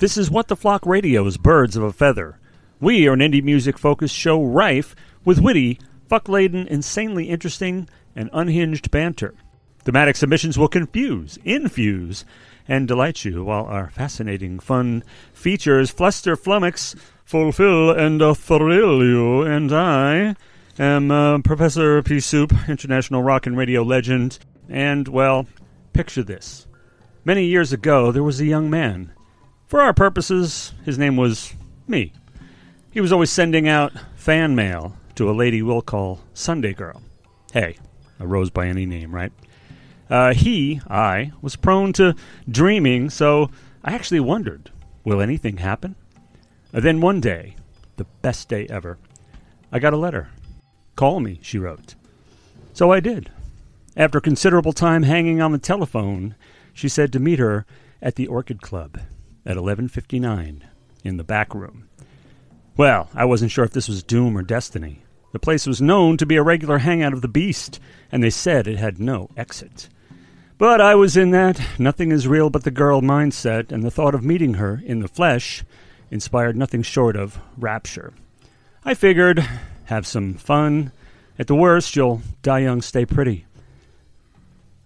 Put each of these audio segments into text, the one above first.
This is What the Flock Radio's Birds of a Feather. We are an indie music focused show rife with witty, fuck laden, insanely interesting, and unhinged banter. Thematic submissions will confuse, infuse, and delight you, while our fascinating, fun features fluster, flummox, fulfill, and thrill you. And I am uh, Professor P. Soup, international rock and radio legend. And, well, picture this. Many years ago, there was a young man. For our purposes, his name was me. He was always sending out fan mail to a lady we'll call Sunday Girl. Hey, a rose by any name, right? Uh, he, I, was prone to dreaming, so I actually wondered will anything happen? Uh, then one day, the best day ever, I got a letter. Call me, she wrote. So I did. After considerable time hanging on the telephone, she said to meet her at the Orchid Club at 11:59 in the back room. Well, I wasn't sure if this was doom or destiny. The place was known to be a regular hangout of the beast, and they said it had no exit. But I was in that nothing is real but the girl mindset, and the thought of meeting her in the flesh inspired nothing short of rapture. I figured, have some fun. At the worst, you'll die young, stay pretty.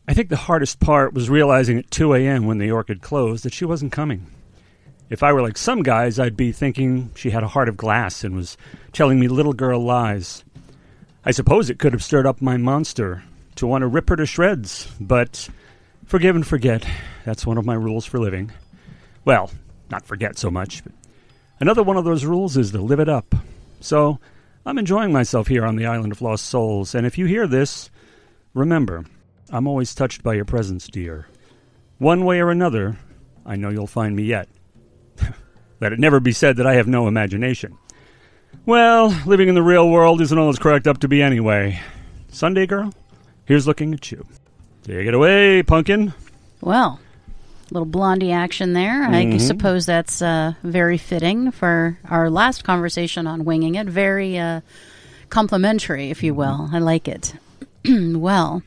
I think the hardest part was realizing at 2 a.m. when the orchid closed that she wasn't coming. If I were like some guys, I'd be thinking she had a heart of glass and was telling me little girl lies. I suppose it could have stirred up my monster to want to rip her to shreds, but forgive and forget. That's one of my rules for living. Well, not forget so much, another one of those rules is to live it up. So, I'm enjoying myself here on the island of lost souls, and if you hear this, remember, I'm always touched by your presence, dear. One way or another, I know you'll find me yet. Let it never be said that I have no imagination. Well, living in the real world isn't all it's cracked up to be anyway. Sunday girl, here's looking at you. Take it away, pumpkin. Well, little blondie action there. Mhm. I suppose that's uh, very fitting for our last conversation on winging it. Very uh, complimentary, if you will. I like it. well,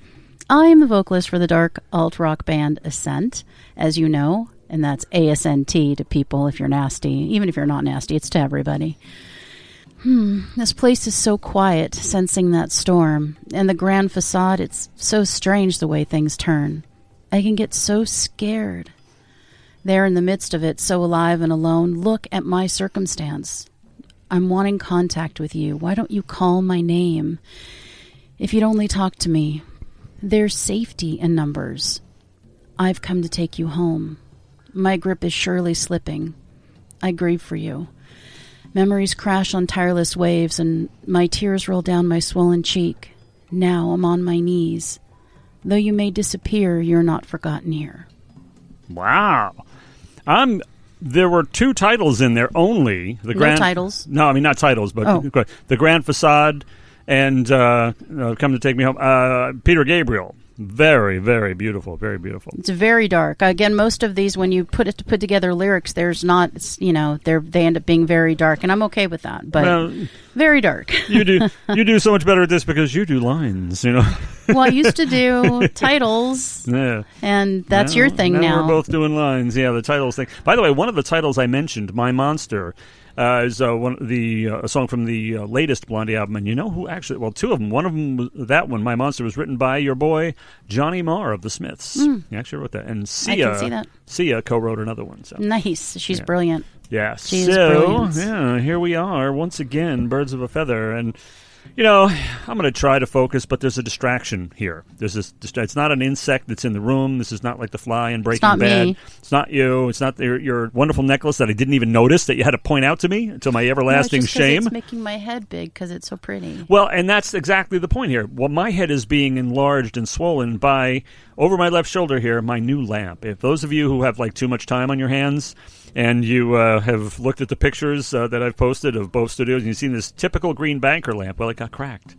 I am the vocalist for the dark alt rock band Ascent, as you know, and that's A S N T to people if you're nasty. Even if you're not nasty, it's to everybody. Hmm, this place is so quiet, sensing that storm. And the grand facade, it's so strange the way things turn. I can get so scared. There in the midst of it, so alive and alone, look at my circumstance. I'm wanting contact with you. Why don't you call my name? If you'd only talk to me. There's safety in numbers. I've come to take you home. My grip is surely slipping. I grieve for you. Memories crash on tireless waves, and my tears roll down my swollen cheek. Now I'm on my knees. Though you may disappear, you're not forgotten here. Wow. I'm. There were two titles in there only. The No grand titles? No, I mean not titles, but Oh. the Grand Facade and uh, uh, Come to Take Me Home. Uh, Peter Gabriel. Very, very beautiful. Very beautiful. It's very dark. Again, most of these, when you put it to put together lyrics, there's not, you know, they're they end up being very dark, and I'm okay with that. But Well, very dark. you do you do so much better at this because you do lines. You know. well, I used to do titles, yeah. and that's your thing now. now. We're both doing lines. Yeah, the titles thing. By the way, one of the titles I mentioned, "My Monster," uh, is uh, one the uh, a song from the uh, latest Blondie album. And you know who actually? Well, two of them. One of them, that one, "My Monster," was written by your boy Johnny Marr of the Smiths. He actually wrote that, and Sia, can see that. Sia co-wrote another one. So. Nice. She's Yeah. brilliant. Yeah. She so brilliant. yeah, here we are once again, birds of a feather, and you know I'm going to try to focus, but there's a distraction here. There's this. dist- It's not an insect that's in the room. This is not like the fly in Breaking not Bad. me. It's not you. It's not your, your wonderful necklace that I didn't even notice that you had to point out to me until my everlasting no, it's shame. It's making my head big because it's so pretty. Well, and that's exactly the point here. Well, my head is being enlarged and swollen by over my left shoulder here, my new lamp. If those of you who have like too much time on your hands and you uh, have looked at the pictures uh, that I've posted of both studios and you've seen this typical green banker lamp, well, it got cracked.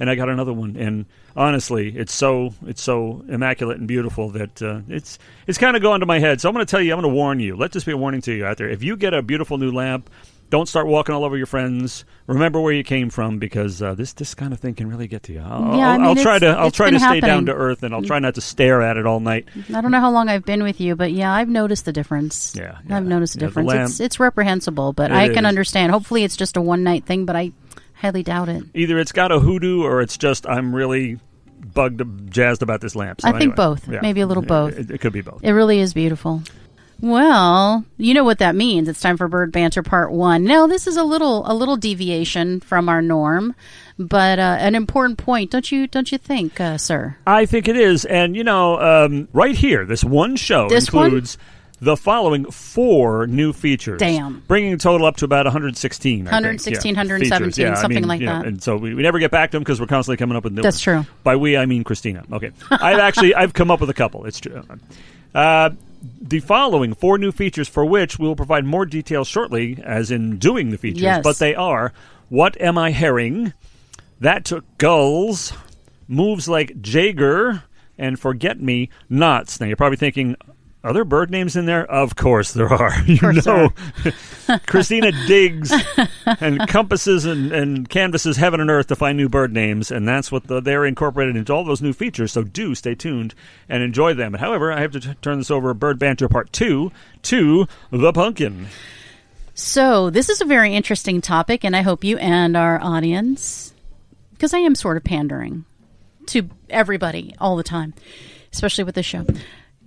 And I got another one, and honestly, it's so it's so immaculate and beautiful that uh, it's it's kind of gone to my head. So I'm going to tell you, I'm going to warn you. Let this be a warning to you out there. If you get a beautiful new lamp, Don't start walking all over your friends. Remember where you came from because uh, this this kind of thing can really get to you. I'll, Yeah, I mean, I'll try to I'll try to stay down to earth and I'll try not to stare at it all night. I don't know how long I've been with you, but yeah, I've noticed the difference. Yeah, yeah. I've noticed the Yeah, the difference. lamp- it's it's reprehensible, but It I can is. understand. Hopefully, it's just a one night thing, but I highly doubt it. Either it's got a hoodoo or it's just I'm really bugged jazzed about this lamp. So I think anyway, both. Maybe a little both. It, it could be both. It really is beautiful. Well, you know what that means. It's time for bird banter part one. Now, this is a little a little deviation from our norm, but uh, an important point, don't you? Don't you think, uh, sir? I think it is, and you know, um, right here, this one show This one? includes the following four new features. Damn. bringing the total up to about 116. I think. 116, yeah, 117, features. Yeah, I something mean, like know, that. And so we, we never get back to them because we're constantly coming up with new. That's ones. true. By we, I mean Christina. Okay, I've actually I've come up with a couple. It's true. Uh, the following four new features for which we will provide more details shortly, as in doing the features. Yes. But they are: What am I herring? That took gulls, moves like Jager, and forget me nots. Now you're probably thinking, are there bird names in there? Of course there are. You course know, Christina digs and compasses and, and canvasses heaven and earth to find new bird names, and that's what the, they're incorporated into all those new features. So do stay tuned and enjoy them. However, I have to t- turn this over Bird Banter Part Two to the pumpkin. So, this is a very interesting topic, and I hope you and our audience, because I am sort of pandering to everybody all the time, especially with this show.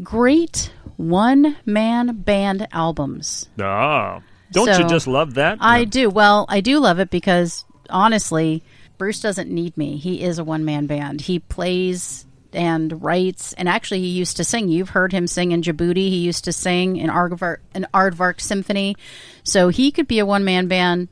Great one man band albums. Ah, don't So, you just love that? I Yeah. do. Well, I do love it because honestly, Bruce doesn't need me. He is a one man band. He plays and writes, and actually, he used to sing. You've heard him sing in Djibouti. He used to sing in Aardvark, an Aardvark Symphony. So he could be a one man band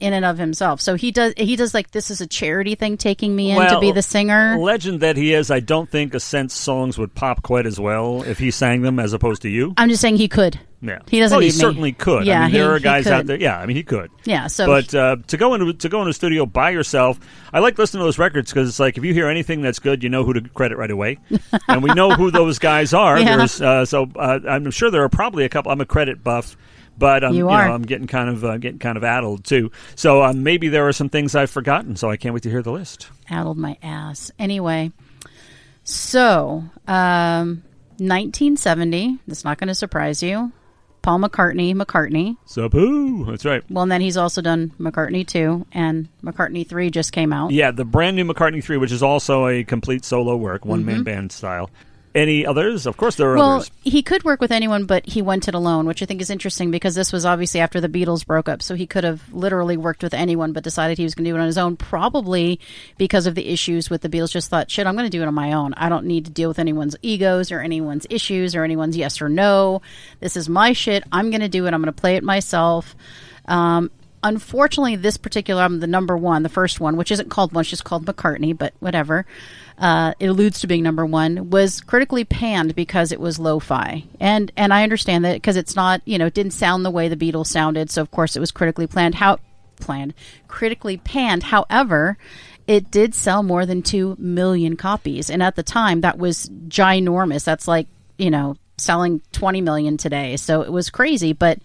in and of himself. So he does. He does like this is a charity thing, taking me in to be the singer. Legend that he is, I don't think Ascent's songs would pop quite as well if he sang them as opposed to you. I'm just saying he could. Yeah, He doesn't Well, he me. certainly could. Yeah, I mean, there are guys out there. Yeah, I mean, he could. Yeah. So but uh, to go into to go into a studio by yourself, I like listening to those records because it's like if you hear anything that's good, you know who to credit right away, and we know who those guys are. Yeah. There's, uh, so uh, I'm sure there are probably a couple. I'm a credit buff. But um, You you, know, I'm getting kind of uh, getting kind of addled too. So um, maybe there are some things I've forgotten. So I can't wait to hear the list. addled my ass. Anyway, so um, 1970. That's not going to surprise you. Paul McCartney, McCartney. So boo. That's right. Well, and then he's also done McCartney 2, and McCartney 3 just came out. Yeah, the brand new McCartney three, which is also a complete solo work, one man band style. Any others? Of course, there are. Well, others. he could work with anyone, but he went it alone, which I think is interesting because this was obviously after the Beatles broke up. So he could have literally worked with anyone, but decided he was going to do it on his own, probably because of the issues with the Beatles. Just thought, shit, I'm going to do it on my own. I don't need to deal with anyone's egos or anyone's issues or anyone's yes or no. This is my shit. I'm going to do it. I'm going to play it myself. Um, unfortunately, this particular album, the number one, the first one, which isn't called one, it's just called McCartney, but whatever, uh, it alludes to being number one, was critically panned because it was lo-fi, and and I understand that because it's not, you know, it didn't sound the way the Beatles sounded, so of course it was critically planned. How planned, critically panned. However. It did sell more than 2 million copies. And at the time, that was ginormous. That's like, you know, selling 20 million today. So it was crazy. But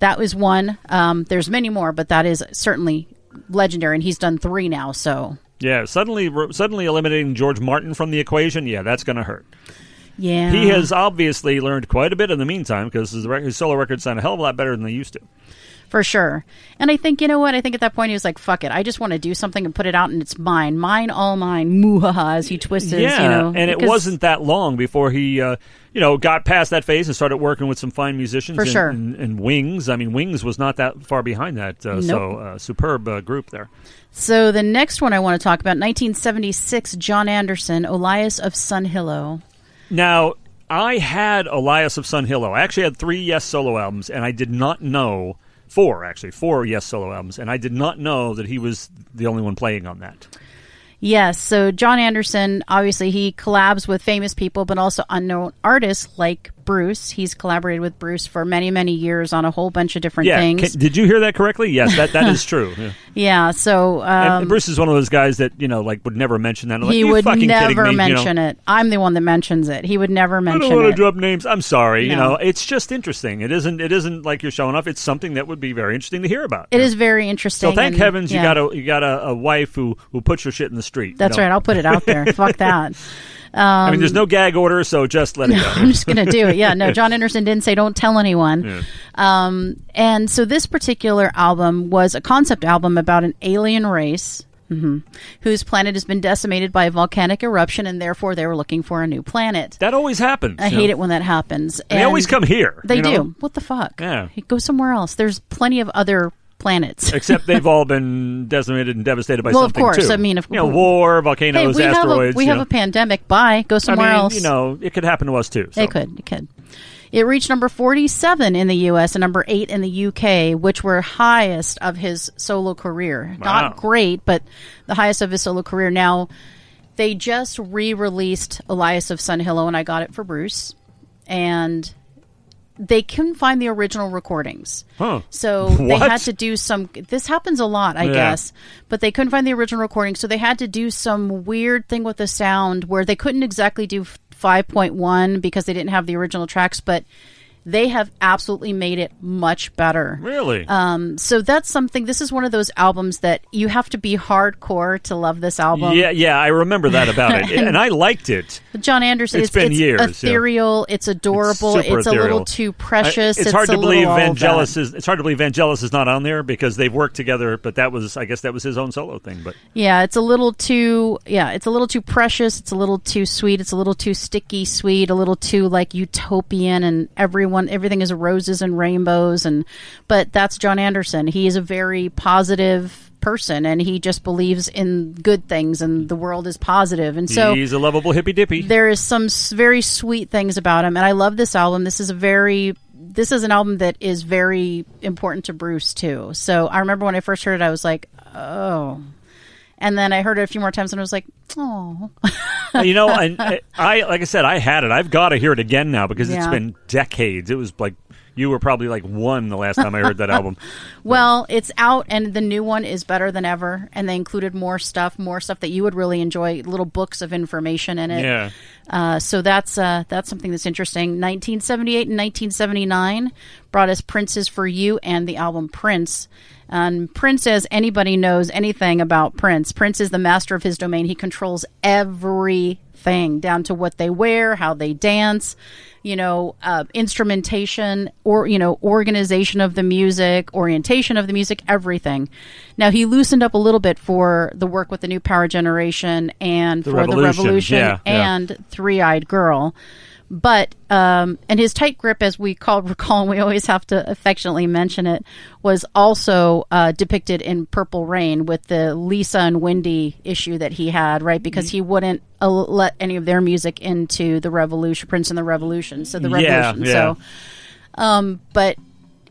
that was one. Um, there's many more, but that is certainly legendary. And he's done three now. So Yeah, suddenly suddenly eliminating George Martin from the equation, yeah, that's going to hurt. yeah. He has obviously learned quite a bit in the meantime because his, rec- his solo records sound a hell of a lot better than they used to. For sure. And I think you know what? I think at that point he was like, "Fuck it! I just want to do something and put it out, and it's mine, mine, all mine." Muhaha, as he twisted. yeah, you know, and it wasn't that long before he, uh, you know, got past that phase and started working with some fine musicians. For and, sure. And, and Wings, I mean, Wings was not that far behind that. Uh, So Nope. uh, superb uh, group there. So the next one I want to talk about, 1976, Jon Anderson, Olias of Sun Sunhillow. Now, I had Olias of Sunhillow. I actually had three Yes solo albums, and I did not know four actually four Yes solo albums, and I did not know that he was the only one playing on that. Yes, so Jon Anderson, obviously, he collabs with famous people, but also unknown artists like Bruce. He's collaborated with Bruce for many, many years on a whole bunch of different Yeah, things. ca- did you hear that correctly? Yes, that that is true. Yeah. Yeah, so And um, Bruce is one of those guys that you know, like, would never mention that. I'm like, he "You would never me?" You know? mention it. I'm the one that mentions it. He would never mention. I mention don't want it. to drop names. I'm sorry. You know, it's just interesting. It isn't. It isn't like you're showing off. It's something that would be very interesting to hear about. It is very interesting. So thank and- heavens you got a you got a, a wife who who puts your shit in the street. you That's know? right. I'll put it out there. Fuck that. I mean, there's no gag order, so just let it go. I'm just going to do it. Yeah, no, Jon Anderson didn't say don't tell anyone. Yeah. Um, and so this particular album was a concept album about an alien race mhm, whose planet has been decimated by a volcanic eruption, and therefore they were looking for a new planet. That always happens. I hate it when that happens. And They always come here. They do. know? What the fuck? Yeah. Go somewhere else. There's plenty of other planets. Except they've all been decimated and devastated by Well, of course. too. I mean, of you know, course. war, hey, volcanoes, we have a asteroids. we have know. a pandemic. Bye. Go I somewhere mean, else. you know, it could happen to us too. So. It could. It could. It reached number 47 in the US and number 8 in the UK, which were highest of his solo career. Wow. Not great, but the highest of his solo career. Now, they just re-released Olias of Sun Sunhillow and I got it for Bruce. And they couldn't find the original recordings. Huh. So they had to do some. This happens a lot, I Yeah. guess. But they couldn't find the original recording, so they had to do some weird thing with the sound where they couldn't exactly do 5.1 because they didn't have the original tracks, but they have absolutely made it much better. Really? Um, so that's something. This is one of those albums that you have to be hardcore to love this album. yeah, yeah, I remember that about it, and I liked it. Jon Anderson. It's been years, yeah. ethereal. It's adorable. It's It's, a ethereal. little too precious. I- it's, hard to believe little all of that. Vangelis is. It's hard to believe Vangelis is not on there because they've worked together. But that was, I guess, that was his own solo thing. But Yeah, it's a little too yeah, it's a little too precious, it's a little too sweet, it's a little too sticky sweet, a little too like utopian and everyone everything is roses and rainbows and but that's Jon Anderson. He is a very positive person and he just believes in good things and the world is positive. And so he's a lovable hippy dippy. there is some very sweet things about him and i love this album this is a very this is an album that is very important to bruce too so i remember when i first heard it i was like oh and then i heard it a few more times and i was like oh you know, and uh, I, like I said, I had it. I've got to hear it again now because it's been decades. It was like you were probably like one the last time I heard that album. well it's out and the new one is better than ever and they included more stuff more stuff that you would really enjoy little books of information in it Yeah. Uh, so that's uh, that's something that's interesting. 1978 and 1979 brought us Prince's for You and the album Prince. And Prince, as anybody knows anything about Prince, Prince is the master of his domain. He controls everything down to what they wear, how they dance, you know, uh, instrumentation, or you know, organization of the music, orientation of the music, everything. Now he loosened up a little bit for the work with the New Power Generation and for the Revolution. Revolution Yeah, yeah. and Three Eyed Girl. But um, and his tight grip, as we call recall, and we always have to affectionately mention it, was also uh, depicted in Purple Rain with the Lisa and Wendy issue that he had, right? Because he wouldn't uh, let any of their music into the Revolution, Prince and the Revolution. So the Yeah, Revolution. yeah. So, um, but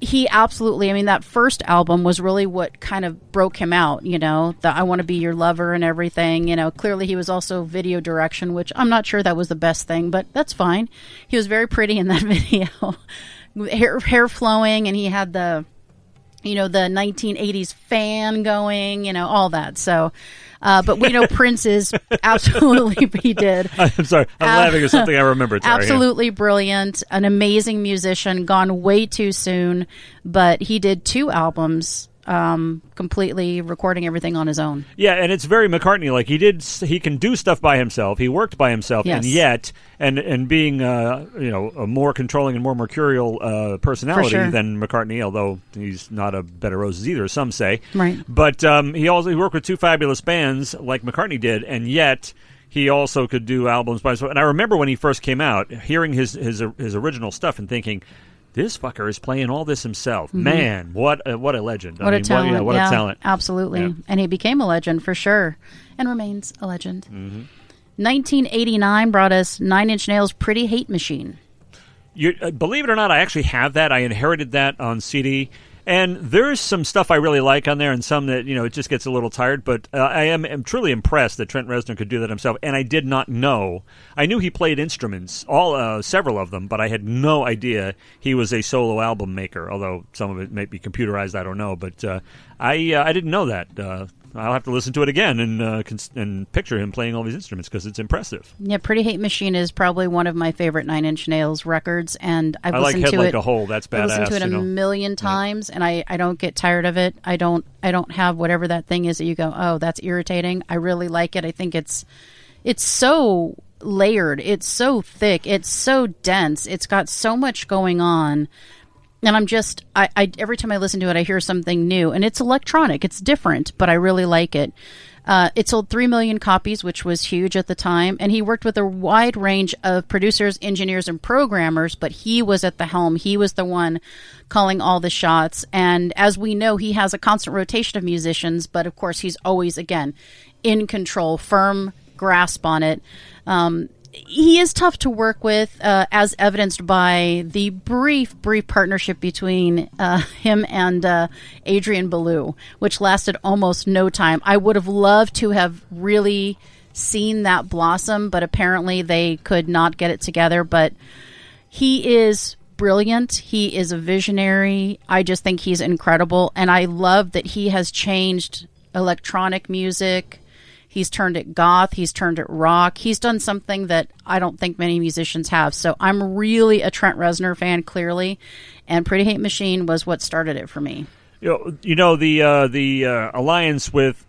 he absolutely i mean that first album was really what kind of broke him out you know the i want to be your lover and everything you know. Clearly he was also video direction which i'm not sure that was the best thing but that's fine. He was very pretty in that video. Hair, hair flowing and he had the you know the 1980s fan going you know all that. So uh, but we know prince is absolutely he did I'm sorry. I'm Uh, laughing at something I remembered. Sorry. Absolutely brilliant, an amazing musician, gone way too soon, but he did two albums um, completely recording everything on his own. Yeah, and it's very McCartney. Like he did, he can do stuff by himself. He worked by himself, and yet, and and being uh, you know a more controlling and more mercurial uh, personality sure. than McCartney, although he's not a bed of roses either. Some say, Right. But um, he also he worked with two fabulous bands like McCartney did, and yet. He also could do albums by himself, and I remember when he first came out, hearing his his his original stuff and thinking, "This fucker is playing all this himself." Man, what a, what a legend! Mm-hmm. What I a mean, talent! yeah, what yeah, a talent! Absolutely, Yeah. and he became a legend for sure, and remains a legend. Mm-hmm. 1989 brought us Nine Inch Nails' "Pretty Hate Machine." You, uh, believe it or not, I actually have that. I inherited that on CD, And there's some stuff I really like on there, and some that you know it just gets a little tired. But uh, I am, am truly impressed that Trent Reznor could do that himself. And I did not know. I knew he played instruments, all uh, several of them, but I had no idea he was a solo album maker. Although some of it may be computerized, I don't know. But uh, I uh, I didn't know that. I'll have to listen to it again and uh, cons- and picture him playing all these instruments because it's impressive. Yeah, Pretty Hate Machine is probably one of my favorite Nine Inch Nails records, and I've I like listened Head to Like it. a Hole. That's I've listened to it a know? million times, and I, I don't get tired of it. I don't I don't have whatever that thing is that you go, oh, that's irritating. I really like it. I think it's it's so layered. It's so thick. It's so dense. It's got so much going on. And I'm just, I, I every time I listen to it, I hear something new, and it's electronic. It's different, but I really like it. Uh, it sold 3 million copies, which was huge at the time. And he worked with a wide range of producers, engineers, and programmers, but he was at the helm. He was the one calling all the shots. And as we know, he has a constant rotation of musicians, but of course, he's always, again, in control, firm grasp on it. Um, he is tough to work with, uh, as evidenced by the brief, brief partnership between uh, him and uh, Adrian Belew, which lasted almost no time. I would have loved to have really seen that blossom, but apparently they could not get it together. But he is brilliant. He is a visionary. I just think he's incredible. And I love that he has changed electronic music. He's turned it goth. He's turned it rock. He's done something that I don't think many musicians have. So I'm really a Trent Reznor fan, clearly. And Pretty Hate Machine was what started it for me. You know, you know the uh, the uh, alliance with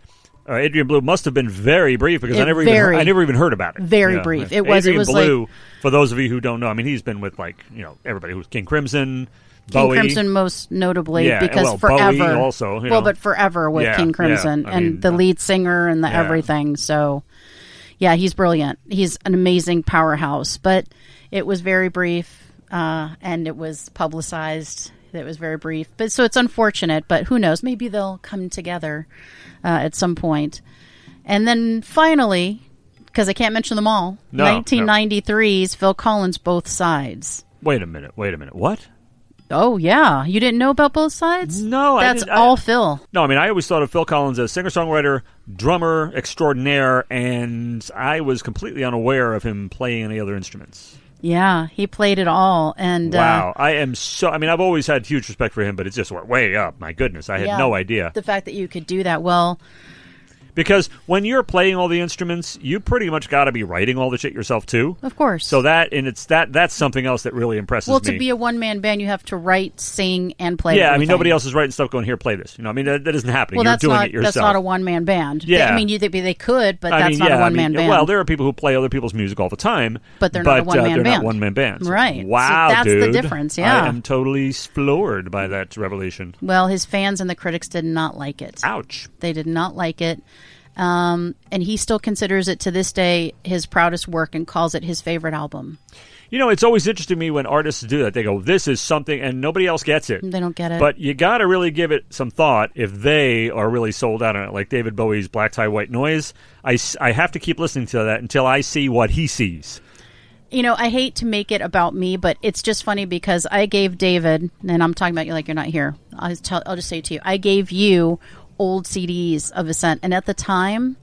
uh, Adrian Belew must have been very brief because I never even heard, I never even heard about it. very Yeah. brief. It was- it Adrian was Blue. for those of you who don't know, I mean, he's been with like you know everybody who's King Crimson, King Bowie. Crimson most notably Yeah, because well, forever Bowie also, you well know. but forever with Yeah, King yeah, Crimson I and mean, the uh, lead singer and the yeah. everything so yeah he's brilliant he's an amazing powerhouse but it was very brief uh, and it was publicized it was very brief but so it's unfortunate but who knows maybe they'll come together uh, at some point. point and then finally because I can't mention them all No, no. 1993's Phil Collins both sides Wait a minute. Wait a minute. What? Oh yeah, you didn't know about both sides? No, I that's didn't- I- all Phil. No, I mean, I always thought of Phil Collins as singer songwriter, drummer extraordinaire, and I was completely unaware of him playing any other instruments. Yeah, he played it all, and Wow, I am so. I mean, I've always had huge respect for him, but it's just went way up. My goodness, I uh, had yeah, no idea. the fact that you could do that. Well, Because when you're playing all the instruments, you pretty much got to be writing all the shit yourself too. of course. So that and it's that that's something else that really impresses well, me. to be a one man band, you have to write, sing, and play. yeah, I mean, nobody else is writing stuff. Going here, play this. You know, I mean, that, that isn't happening. Well, you're that's doing not it yourself. that's not a one man band. They- Yeah. I mean, you think they could, but I that's mean, not yeah, a one man I mean, band. Well, there are people who play other people's music all the time, But they're not a uh, one-man they're band. not one man bands, Right. So Wow, that's the difference, yeah. I am totally floored by that revelation. well, his fans and the critics did not like it. Ouch. They did not like it. Um, and he still considers it to this day his proudest work and calls it his favorite album. You know, it's always interesting to me when artists do that. They go, "This is something," and nobody else gets it. They don't get it. But you got to really give it some thought if they are really sold out on it. Like David Bowie's Black Tie White Noise. I, I have to keep listening to that until I see what he sees. you know, I hate to make it about me, but it's just funny because I gave David, and I'm talking about you like you're not here. I'll tell, I'll just say it to you, I gave you old CDs of Ascent, and at the time,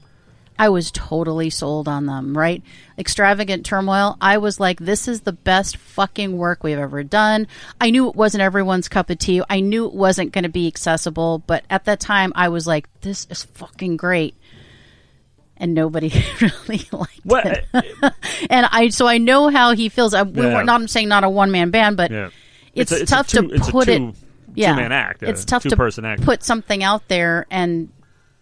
I was totally sold on them. Right, extravagant turmoil. I was like, this is the best fucking work we've ever done. I knew it wasn't everyone's cup of tea. I knew it wasn't going to be accessible, but at that time, I was like, this is fucking great. And nobody really liked What? it uh, uh, and I so I know how he feels. I, we Yeah. weren't I'm saying not a one man band, but Yeah. it's, It's a- it's tough two- to put two- it. Yeah, two-man act, a It's tough to two-person act. put something out there and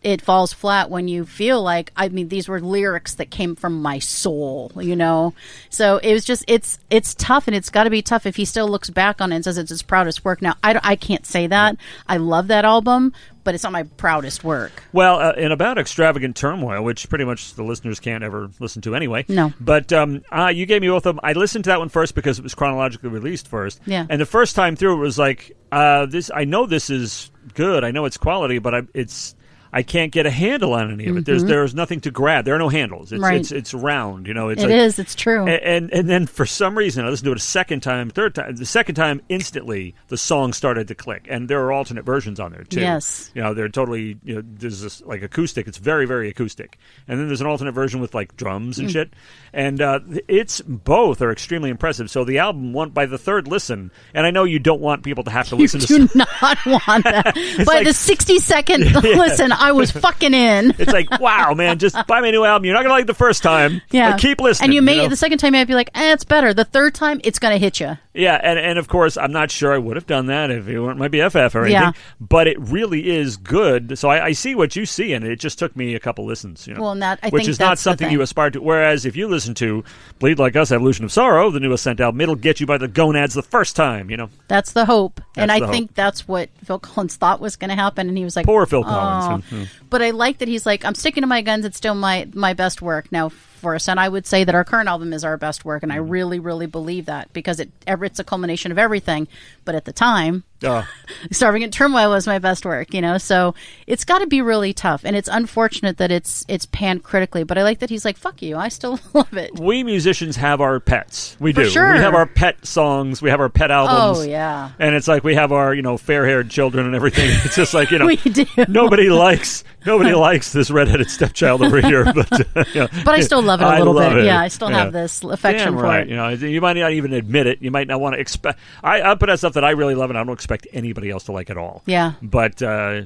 it falls flat when you feel like I mean these were lyrics that came from my soul, you know. So it was just it's it's tough and it's got to be tough if he still looks back on it and says it's his proudest work. Now I, I can't say that. I love that album, but it's not my proudest work. Well, uh, and about extravagant turmoil, which pretty much the listeners can't ever listen to anyway. No. But um, uh, you gave me both of them. I listened to that one first because it was chronologically released first. Yeah. And the first time through, it was like, uh, this. I know this is good. I know it's quality, but I, it's. I can't get a handle on any of it. There's there's nothing to grab. There are no handles. It's Mm-hmm. Right. it's, it's round. You know, it's It like, is. It's true. and, and and then for some reason, I listened to it a second time, third time. The second time, instantly, the song started to click, and there are alternate versions on there too. Yes. you know they're totally. You know, there's this like acoustic. It's very very acoustic, and then there's an alternate version with like drums Mm. and shit. And uh, it's both are extremely impressive. So the album, one by the third listen, and I know you don't want people to have to you listen to. do not want that. By like- the 60 second listen, I was fucking in. It's like, wow, man, just buy me a new album. You're not gonna like it the first time. Yeah. but keep listening. And you may, know? the second time, you might be like, eh, it's better. The third time, it's going to hit you. Yeah, and, and of course, I'm not sure I would have done that if it weren't my BFF or anything. Yeah. But it really is good. So I, I see what you see, and it just took me a couple listens. You know, Well, and which think is not something you aspire to. Whereas if you listen to "Bleed Like Us," "Evolution of Sorrow," the new Ascent album, it'll get you by the gonads the first time. You know, That's the hope. and That's I hope. think that's what Phil Collins thought was going to happen. And he was like, Poor Phil "Oh." Collins. Hmm. But I like that he's like, I'm sticking to my guns. It's still my, my best work. Now, for us, and I would say that our current album is our best work. And I Mm-hmm. really, really believe that because it it's a culmination of everything. But at the time, Starving in Turmoil was my best work, you know. So it's got to be really tough, and it's unfortunate that it's it's panned critically. But I like that he's like, "Fuck you, I still love it." we musicians have our pets. We For do. sure. We have our pet songs. We have our pet albums. Oh yeah, And it's like we have our, you know, fair-haired children and everything. It's just like you know, we do. nobody likes nobody likes this redheaded stepchild over here, but uh, you know, But I still love it a little bit. it. Yeah, I still have this affection Damn for right. it. You know, you might not even admit it. You might not want to expect. I, I put out stuff that I really love, and I don't expect anybody else to like at all. Yeah. But uh,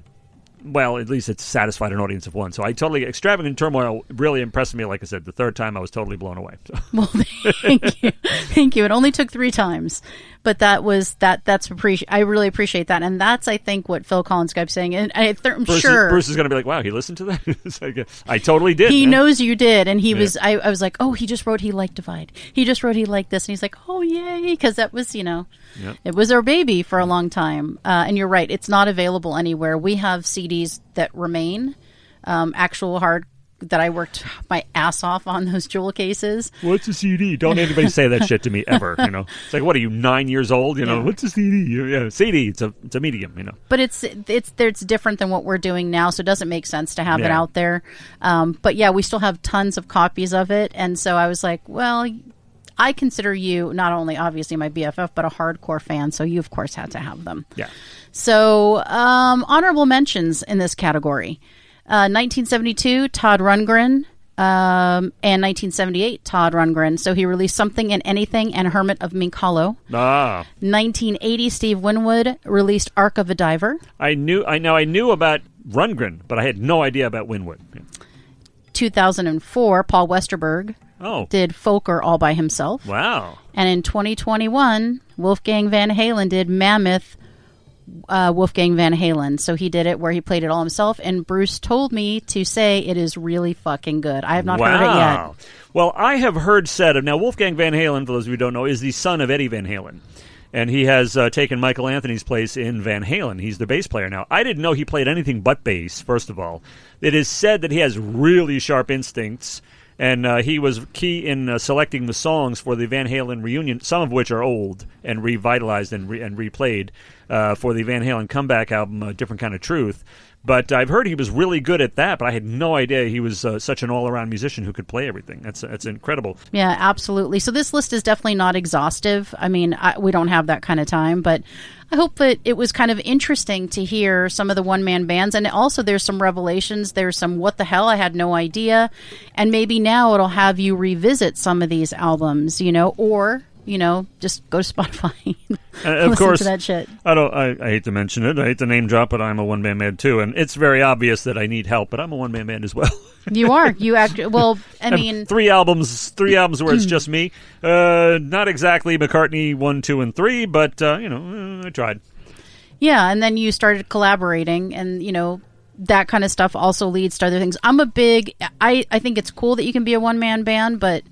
well, at least it's satisfied an audience of one. So I totally extravagant turmoil really impressed me. Like I said, the third time I was totally blown away. So. Well, thank you, thank you. It only took three times, but that was that. That's appreciate. I really appreciate that, and that's I think what Phil Collins kept saying, and I, I'm Bruce, sure is, Bruce is going to be like, "Wow, he listened to that." Like, I totally did. he man. knows you did, and he Yeah. was. I, I was like, oh, he just wrote he liked Divide. He just wrote he liked this, and he's like, oh yay, because that was you know, Yep. it was our baby for a long time. Uh, and you're right, it's not available anywhere. We have CDs that remain, um, actual hard that I worked my ass off on those jewel cases. What's a CD? Don't anybody say that shit to me ever. You know, it's like, what are you nine years old? You know, Yeah. what's a CD? Yeah, CD. It's a it's a medium. You know. but it's it's it's different than what we're doing now, so it doesn't make sense to have it out there. Um, but yeah, we still have tons of copies of it, and so I was like, well, I consider you not only obviously my BFF, but a hardcore fan, so you of course had to have them. Yeah. So um, honorable mentions in this category: uh, 1972, Todd Rundgren. Um, and 1978, Todd Rundgren. So he released Something and Anything and Hermit of Mink Hollow. Ah, 1980, Steve Winwood released Arc of a Diver. I knew. I know. I knew about Rundgren, but I had no idea about Winwood. Yeah. 2004, Paul Westerberg Oh, did Folker all by himself. wow. And in 2021, Wolfgang Van Halen did Mammoth uh, Wolfgang Van Halen. So he did it where he played it all himself. And Bruce told me to say it is really fucking good. I have not heard it yet. Well, I have heard said of now Wolfgang Van Halen. For those of you who don't know, is the son of Eddie Van Halen, and he has uh, taken Michael Anthony's place in Van Halen. He's the bass player now. I didn't know he played anything but bass. First of all, it is said that he has really sharp instincts. And uh, he was key in uh, selecting the songs for the Van Halen reunion, some of which are old and revitalized and, re- and replayed uh, for the Van Halen comeback album, A Different Kind of Truth. But I've heard he was really good at that, but I had no idea he was uh, such an all-around musician who could play everything. That's that's incredible. Yeah, absolutely. So this list is definitely not exhaustive. I mean, I, we don't have that kind of time, but I hope that it was kind of interesting to hear some of the one man bands. And also, there's some revelations. There's some what the hell, I had no idea. And maybe now it'll have you revisit some of these albums, you know, or, you know, just go to Spotify. Uh, of course, to that shit. I don't. I, I hate to mention it. I hate to name drop, but I'm a one man band too, and it's very obvious that I need help. But I'm a one man band as well. You are. You act. Well, I mean, three albums, three albums where it's just me. Uh, not exactly McCartney one, two, and three, but uh, you know, uh, I tried. Yeah, and then you started collaborating, and you know that kind of stuff also leads to other things. I'm a big. I I think it's cool that you can be a one man band, but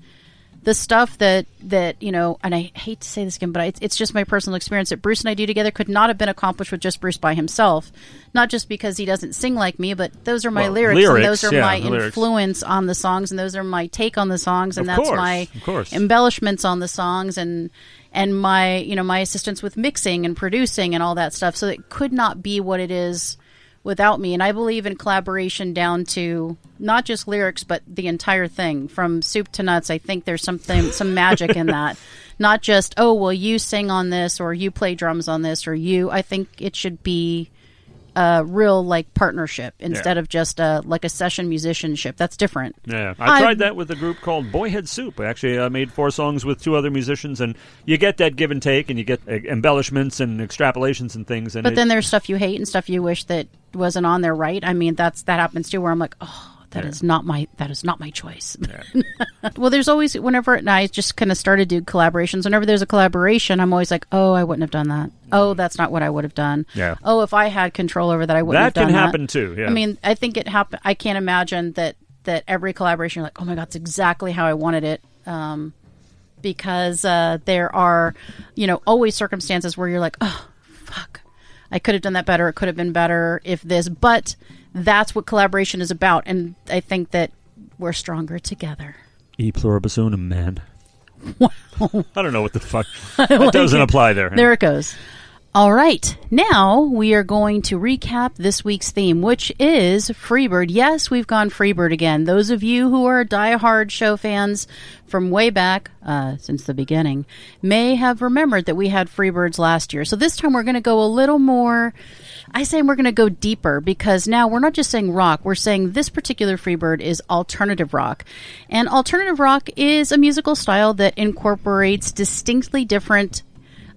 the stuff that that you know, and I hate to say this again, but I, it's just my personal experience that Bruce and I do together could not have been accomplished with just Bruce by himself. Not just because he doesn't sing like me, but those are my Well, lyrics, lyrics, and those are yeah, my lyrics. influence on the songs, and those are my take on the songs, and Of that's course, my embellishments on the songs and and my you know my assistance with mixing and producing and all that stuff so it could not be what it is without me. And I believe in collaboration down to not just lyrics, but the entire thing from soup to nuts. I think there's something, some magic in that. Not just, oh, well, you sing on this or you play drums on this or you. I think it should be a real like partnership instead of just a like a session musicianship. That's different. Yeah, I I- tried that with a group called Boyhead Soup. I actually uh, made four songs with two other musicians, and you get that give and take, and you get uh, embellishments and extrapolations and things. And But it- then there's stuff you hate and stuff you wish that wasn't on there, right? I mean, that's that happens too. Where I'm like, oh, that is not my that is not my choice. well, there's always whenever and I just kind of started to do collaborations. Whenever there's a collaboration, I'm always like, oh, I wouldn't have done that. Oh, that's not what I would have done. Yeah. Oh, if I had control over that, I wouldn't That have done can that. happen too, yeah. I mean, I think it happen. I can't imagine that that every collaboration, you're like, oh my god, it's exactly how I wanted it. Um, because uh, there are, you know, always circumstances where you're like, oh, fuck, I could have done that better. It could have been better if this. But that's what collaboration is about, and I think that we're stronger together. E pluribus unum, man. Wow. I don't know what the fuck. That doesn't it. apply there. There it goes. All right. Now we are going to recap this week's theme, which is Freebird. Yes, we've gone Freebird again. Those of you who are diehard show fans from way back, uh, since the beginning, may have remembered that we had Freebirds last year. So this time we're going to go a little more. I say we're going to go deeper because now we're not just saying rock, we're saying this particular Freebird is alternative rock. And alternative rock is a musical style that incorporates distinctly different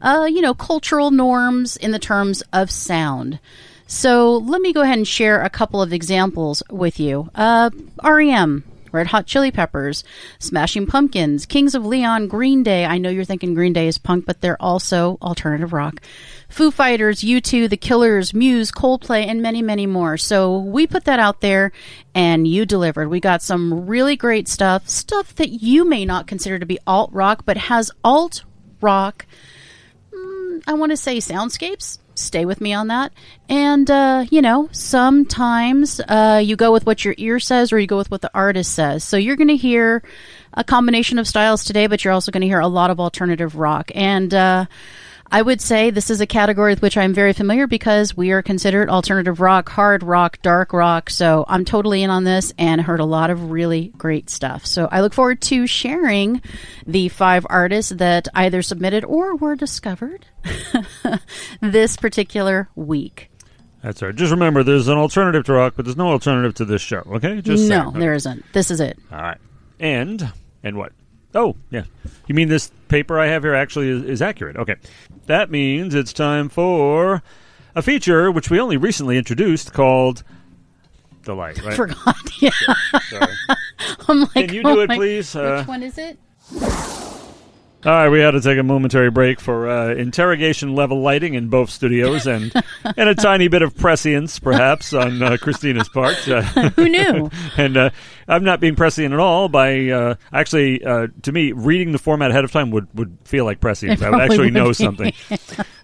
uh, you know, cultural norms in the terms of sound. So let me go ahead and share a couple of examples with you. Uh, REM, Red Hot Chili Peppers, Smashing Pumpkins, Kings of Leon, Green Day. I know you're thinking Green Day is punk, but they're also alternative rock. Foo Fighters, U2, The Killers, Muse, Coldplay, and many, many more. So we put that out there and you delivered. We got some really great stuff, stuff that you may not consider to be alt rock, but has alt rock mm, I want to say soundscapes. Stay with me on that. And, uh, you know, sometimes uh, you go with what your ear says or you go with what the artist says. So you're going to hear a combination of styles today, but you're also going to hear a lot of alternative rock. And, uh, I would say this is a category with which I'm very familiar because we are considered alternative rock, hard rock, dark rock. So I'm totally in on this and heard a lot of really great stuff. So I look forward to sharing the five artists that either submitted or were discovered this particular week. That's right. Just remember, there's an alternative to rock, but there's no alternative to this show. Okay? Just no, saying. there isn't. This is it. All right. And and what? Oh, yeah. You mean this paper I have here actually is, is accurate? Okay. That means it's time for a feature which we only recently introduced called the light. Right? Forgot. Yeah. Sorry. I'm like, Can you oh do it, my- please? Uh, Which one is it? All right, we had to take a momentary break for uh, interrogation level lighting in both studios and and a tiny bit of prescience, perhaps, on uh, Christina's part. Uh, Who knew? and uh, I'm not being prescient at all. By uh, actually, uh, to me, reading the format ahead of time would, would feel like prescience. I would actually would know be. something.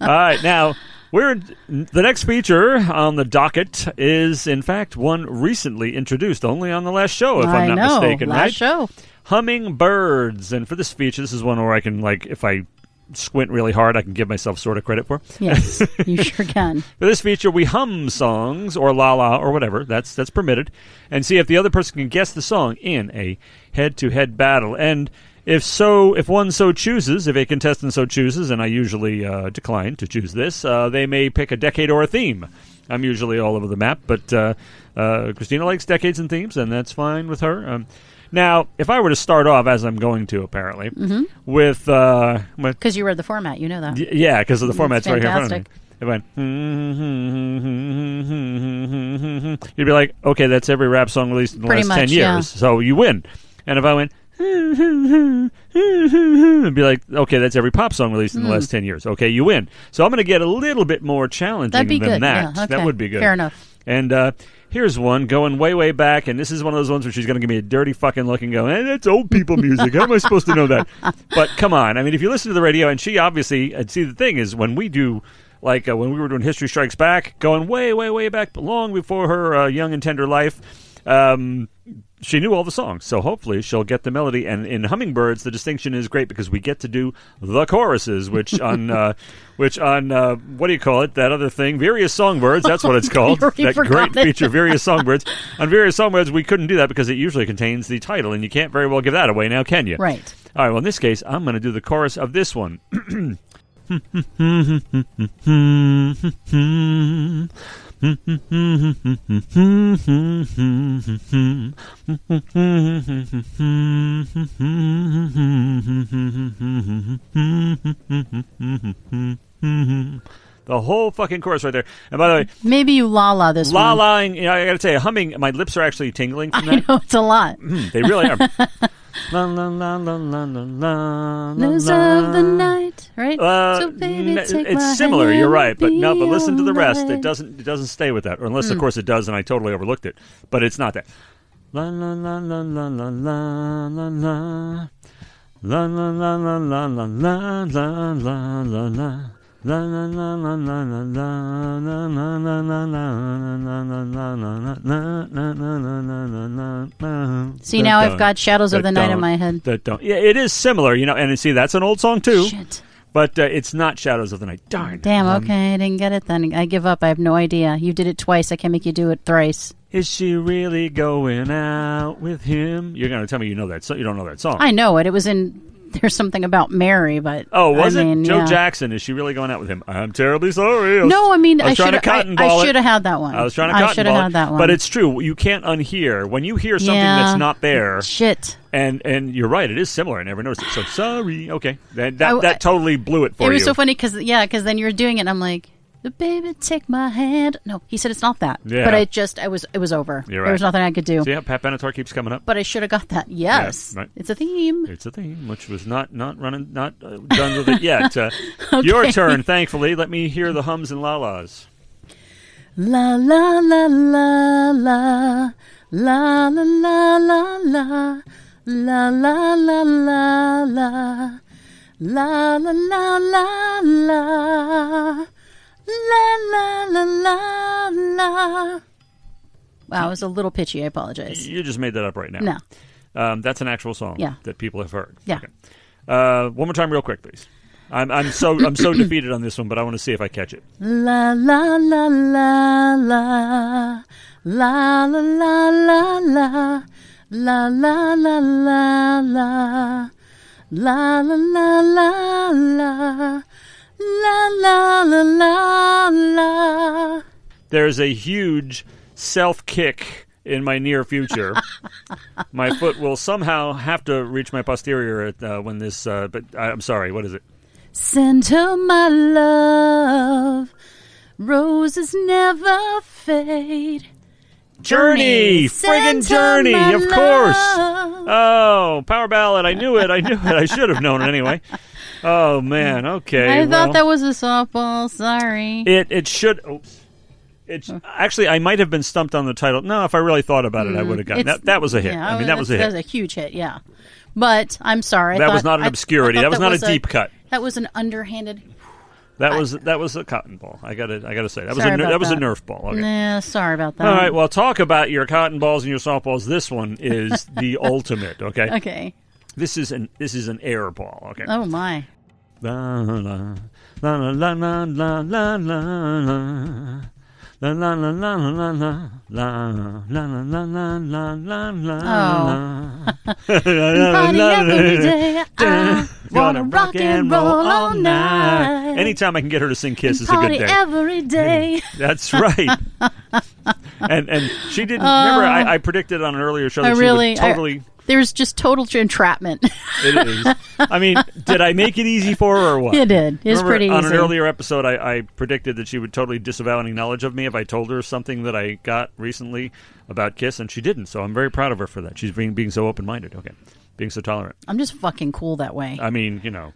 all right, now we're the next feature on the docket is in fact one recently introduced, only on the last show, if I I'm not know. mistaken. Last right? show. Hummingbirds, and for this feature, this is one where I can like if I squint really hard, I can give myself sort of credit for. Yes, you sure can. For this feature, we hum songs or la la or whatever. That's that's permitted, and see if the other person can guess the song in a head-to-head battle. And if so, if one so chooses, if a contestant so chooses, and I usually uh, decline to choose this, uh, they may pick a decade or a theme. I'm usually all over the map, but uh, uh, Christina likes decades and themes, and that's fine with her. Um, now, if I were to start off, as I'm going to apparently, Mm-hmm. with uh, Because you read the format, you know that. Y- Yeah, because of the format's right here in front of me. fantastic. If I went, you'd be like, okay, that's every rap song released in the Pretty last ten much, yeah. years, so you win. And if I went, it'd be like, okay, that's every pop song released in the last ten years. Okay, you win. So I'm going to get a little bit more challenging That'd be than good. that. Yeah, That would be good. Fair enough. And uh, here's one going way, way back, and this is one of those ones where she's going to give me a dirty fucking look and go, eh, that's old people music. How am I supposed to know that? But come on. I mean, if you listen to the radio, and she obviously, and see, the thing is, when we do, like uh, when we were doing History Strikes Back, going way, way, way back, long before her uh, young and tender life, um, she knew all the songs, so hopefully she'll get the melody. And in Hummingbirds, the distinction is great because we get to do the choruses, which on uh, which on uh, what do you call it? That other thing, various songbirds. That's what it's called. that great it. feature, various songbirds. on various songbirds, we couldn't do that because it usually contains the title, and you can't very well give that away now, can you? Right. All right. Well, in this case, I'm going to do the chorus of this one. The whole fucking chorus right there. And by the way, Maybe you la la this la laing, you know, I got to tell you, humming, my lips are actually tingling from I know it's a lot. Hmm, they really are. la, la, la, la, la, la, la, News of the night, right? Uh, so baby, n- take it's my similar. hand You're right, but no. But listen to the rest. It doesn't. It doesn't stay with that, or unless, Hmm. of course, it does, and I totally overlooked it. But it's not that. La la la la la la la la la. La la la la la la la la la la la. La la la la la la la la la la la la. See, now I've got Shadows of the Night in my head. That don't. Yeah, it is similar, you know. And see, that's an old song too, Shit. but uh, it's not Shadows of the Night. Darn. Damn, Um, okay, I didn't get it then. I give up. I have no idea. You did it twice. I can't make you do it thrice. Is she really going out with him? You're going to tell me you know that. So you don't know that song. I know it. It was in. There's something about Mary, but oh, was I it Joe yeah. Jackson? Is she really going out with him? I'm terribly sorry. I was- No, I mean, I I, should have. cottonball I, it. should have had that one. I was trying to I cotton should have had that one. But it's true. You can't unhear when you hear something Yeah. that's not there. shit. And and you're right. It is similar. I never noticed it. So sorry. Okay, that that, that totally blew it for you. It you. was so funny because yeah, because then you were doing it, and I'm like, "The baby, take my hand." No, he said it's not that. Yeah. But I just, I was, it was over. You're There was nothing I could do. See how Pat Benatar keeps coming up. But I should have got that. Yes, right. it's a theme. It's a theme, which was not not running, not uh, done with it yet. Uh, Your turn, thankfully. Let me hear the hums and la-las. La la la la la la la la la la la la la la la la la la la la la la la la la. Wow, it was a little pitchy. I apologize. You just made that up right now. No, Um, that's an actual song Yeah. that people have heard. Yeah. Okay. Uh, one more time, real quick, please. I'm, I'm so I'm so defeated on this one, but I want to see if I catch it. La la la la la la la la la la la la la la la la la la la la la la la la la There's a huge self kick in my near future. my foot will somehow have to reach my posterior at, uh, when this. Uh, but I, I'm sorry. What is it? Send her my love Roses never fade Journey, friggin' Journey, of course. Oh, power ballad! I knew it. I knew it. I should have known it anyway. Oh man. Okay. I well, thought that was a softball. Sorry. it. It should. Oops. It's oh. actually I might have been stumped on the title. No, if I really thought about it, I mm-hmm. would have gotten that. That was a hit. Yeah, I mean, that was a hit. That was a huge hit. Yeah, but I'm sorry. I That was not an I- I obscurity. thought That was not a deep cut. That was an underhanded. That was that was a cotton ball. I got to I got to say that was Sorry a ner- about that was a that. Nerf ball. Okay. Nah, sorry about that. All right. Well, talk about your cotton balls and your softballs. This one is the ultimate. Okay. Okay. This is an this is an air ball. Okay. Oh my. La la la la la la la la la la. La la la la la la la la la la la la la la la. Party every day. I Gonna wanna rock and roll all night. Anytime I can get her to sing "Kiss" is a Party good day. every day. That's right. And and she didn't remember. I, I predicted on an earlier show that I she really. would I- totally. there's just total entrapment. it is. I mean, did I make it easy for her or what? You did. It's Remember pretty on easy. an earlier episode, I, I predicted that she would totally disavow any knowledge of me if I told her something that I got recently about Kiss, and she didn't. So I'm very proud of her for that. She's being being so open minded. Okay, being so tolerant. I'm just fucking cool that way. I mean, you know,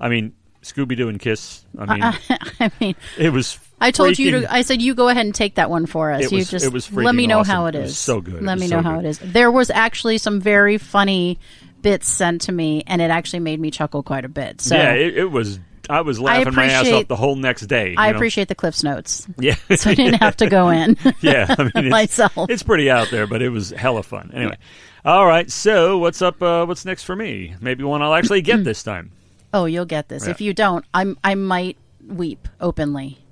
I mean, Scooby Doo and Kiss. I mean, I mean, it was. I told you to. I said you go ahead and take that one for us. It you was- just it was let me know awesome. how it is. It so good. Let me so know how it is. There was actually some very funny bits sent to me, and it actually made me chuckle quite a bit. So Yeah, it, it was. I was laughing my ass off the whole next day. I know? appreciate the Cliff's Notes, Yeah, so I didn't have to go in yeah. I mean, it's, myself. it's pretty out there, but it was hella fun. Anyway, all right. So what's up? Uh, what's next for me? Maybe one I'll actually get this time. oh, you'll get this. Yeah. If you don't, I'm I might weep openly.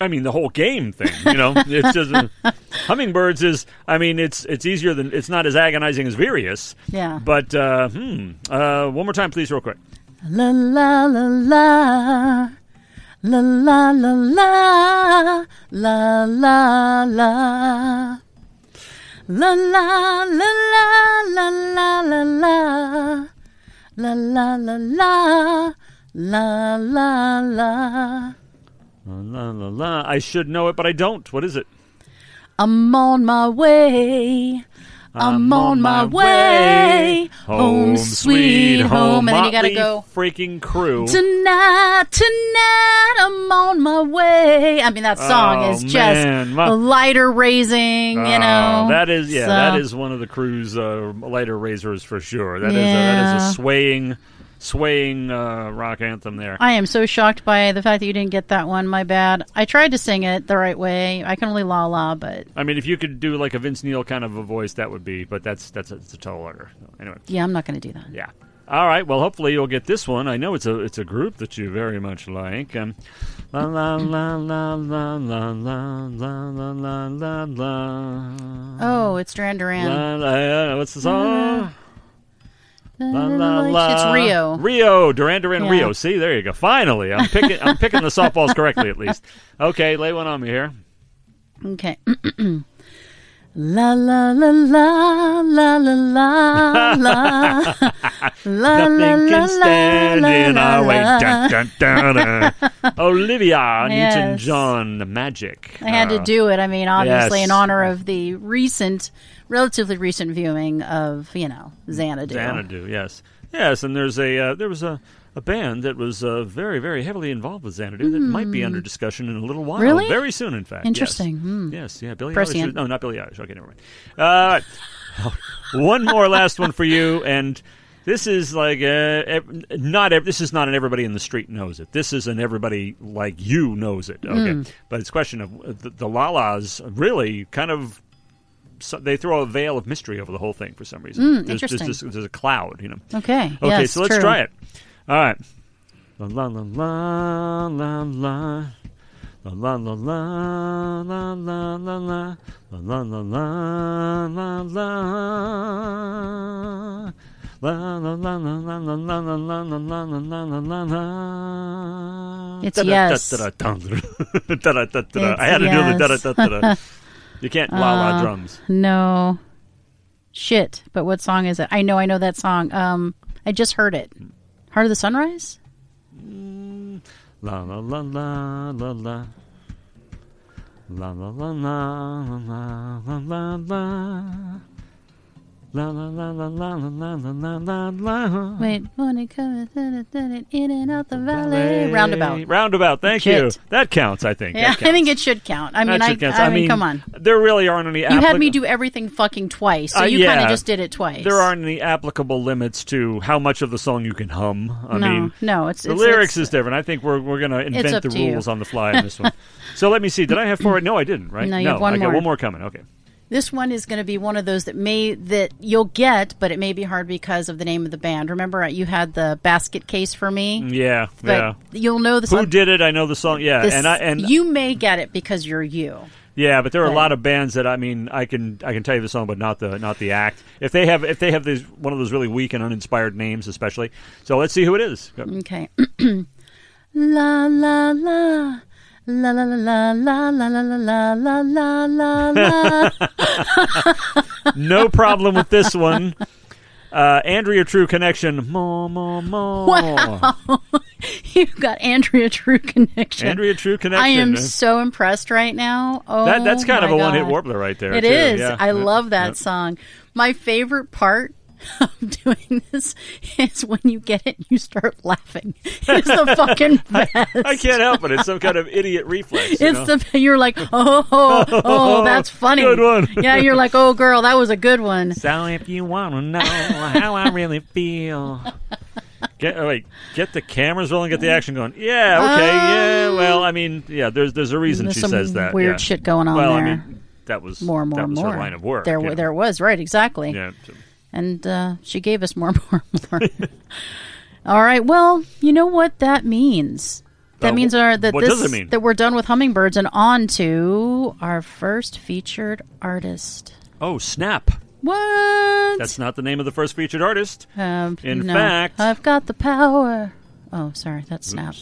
I mean, the whole game thing. You know, it's just uh, hummingbirds is. I mean, it's it's easier than it's not as agonizing as Virius. Yeah. But uh, hmm. Uh, one more time, please, real quick. La la la la. La la la la. La la la. La la la la la la la la. La la la la. La la la. La, la la. I should know it, but I don't. What is it? I'm on my way. I'm, on, my, way. Home, sweet home. And then you gotta go. Freaking Crüe. Tonight, tonight, I'm on my way. I mean, that song Oh, is just. My- lighter raising, you Oh, know. that is yeah, So- that is one of the Crüe's uh, lighter raisers for sure. That is a, that Yeah. is a swaying, swaying uh, rock anthem there. I am so shocked by the fact that you didn't get that one. My bad. I tried to sing it the right way. I can only la la, but I mean, if you could do like a Vince Neil kind of a voice, that would be. But that's that's a, it's a tall order. Anyway, yeah, I'm not going to do that. yeah. All right. Well, hopefully you'll get this one. I know it's a it's a group that you very much like. Um, la la la la la la la la la la la la. Oh, it's Duran Duran. La, la, what's the song? La, la, la. It's Rio. Rio, Duran Duran Yeah. Rio. See, there you go. Finally, I'm picking. I'm picking the softballs correctly at least. Okay, lay one on me here. Okay. La la la la la la la la la la Nothing la can stand la, in la, our way. la. Dun, dun, dun, dun. Olivia Yes. Newton-John, the magic. I had to Uh, do it. I mean, obviously, yes. in honor of the recent, relatively recent viewing of you know Xanadu. Xanadu, yes, yes, and there's a uh, there was a, a band that was uh, very very heavily involved with Xanadu that might be under discussion in a little while, Hmm. Really? very soon, in fact. yes. Interesting. Hmm. Yes, yeah, Billie. Eilish. No, not Billie Eilish. Okay, never mind. Uh, one more last one for you, and this is like uh, ev- not this is not an everybody in the street knows it. This is an everybody like you knows it. Okay, Hmm. but it's a question of uh, the, the Lalas really kind of. So they throw a veil of mystery over the whole thing for some reason. Mm, there's, interesting. There's, there's a cloud, you know. Okay. Okay, yes, so let's true. try it. All right. La la la la la la. La la la la la la la la la la la la la la La la la la la la la la la la la la la la la. It's Da-da, yes. da-da, da-da, da-da, da-da. It's I had to do the You can't la la Uh, drums. No. Shit. But what song is it? I know. I know that song. Um, I just heard it. Heart of the Sunrise. La la la la la la. La la la la la la la la. La la la la la la la la la la. Wait, it comes in and out the valley. Roundabout. Roundabout. Thank you. That counts. I think. Yeah, I think it should count. I mean, I, count. I, mean, come on. There really aren't any. Applicable. You had me do everything fucking twice, so Uh, you kind of just did it twice. There aren't any applicable limits to how much of the song you can hum. I no, mean, no, it's The it's, lyrics it's- is different. I think we're we're gonna invent the to you. rules on the fly in this one. so let me see. Did I have four? No, I didn't. Right? No, you have one I got one more coming. Okay. This one is going to be one of those that may that you'll get, but it may be hard because of the name of the band. Remember, uh, you had the basket case for me, Yeah. but yeah. you'll know the song. Who did it? I know the song. Yeah, this- and I and you may get it because you're you. yeah, but there are a lot of bands that I mean I can I can tell you the song, but not the not the act. If they have if they have these one of those really weak and uninspired names, especially. So let's see who it is. Okay. la la la. La la la la la la la la la la la la. No problem with this one. Uh, Andrea True Connection. More, more, more. Wow. You've got Andrea True Connection. Andrea True Connection. I am Uh, so impressed right now. Oh, that, that's kind of a one hit warbler right there. It too. is. Yeah. I Yeah. love that Yeah. song. My favorite part of doing this is when you get it and you start laughing. It's the fucking best. I can't help it. It's some kind of idiot reflex. you It's know? the you're like oh oh, oh that's funny. Good one. yeah, you're like oh girl that was a good one. So if you want to know how I really feel, get oh, wait, get the cameras rolling, get the action going. Yeah, okay, yeah. Well, I mean, yeah. There's there's a reason Um, There's she some says that. weird yeah. shit going on well, there. I mean, that was more and more that and was more. her line of work. There, you know. there was right exactly. Yeah. And uh, she gave us more, more, more. All right. Well, you know what that means. That Uh, means our that this mean? that we're done with hummingbirds and on to our first featured artist. Oh snap! What? That's not the name of the first featured artist. um, in no. fact- I've got the power. Oh, sorry, that's Snap.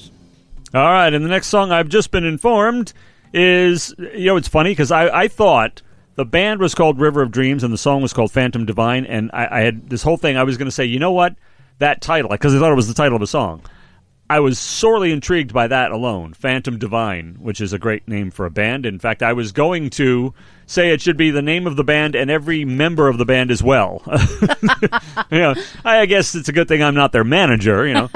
All right, and the next song I've just been informed is you know it's funny because I, I thought the band was called River of Dreams and the song was called Phantom Divine, and I, I had this whole thing I was going to say you know what that title because I thought it was the title of a song. I was sorely intrigued by that alone, Phantom Divine, which is a great name for a band. In fact, I was going to say it should be the name of the band and every member of the band as well. you know, I guess it's a good thing I'm not their manager, you know.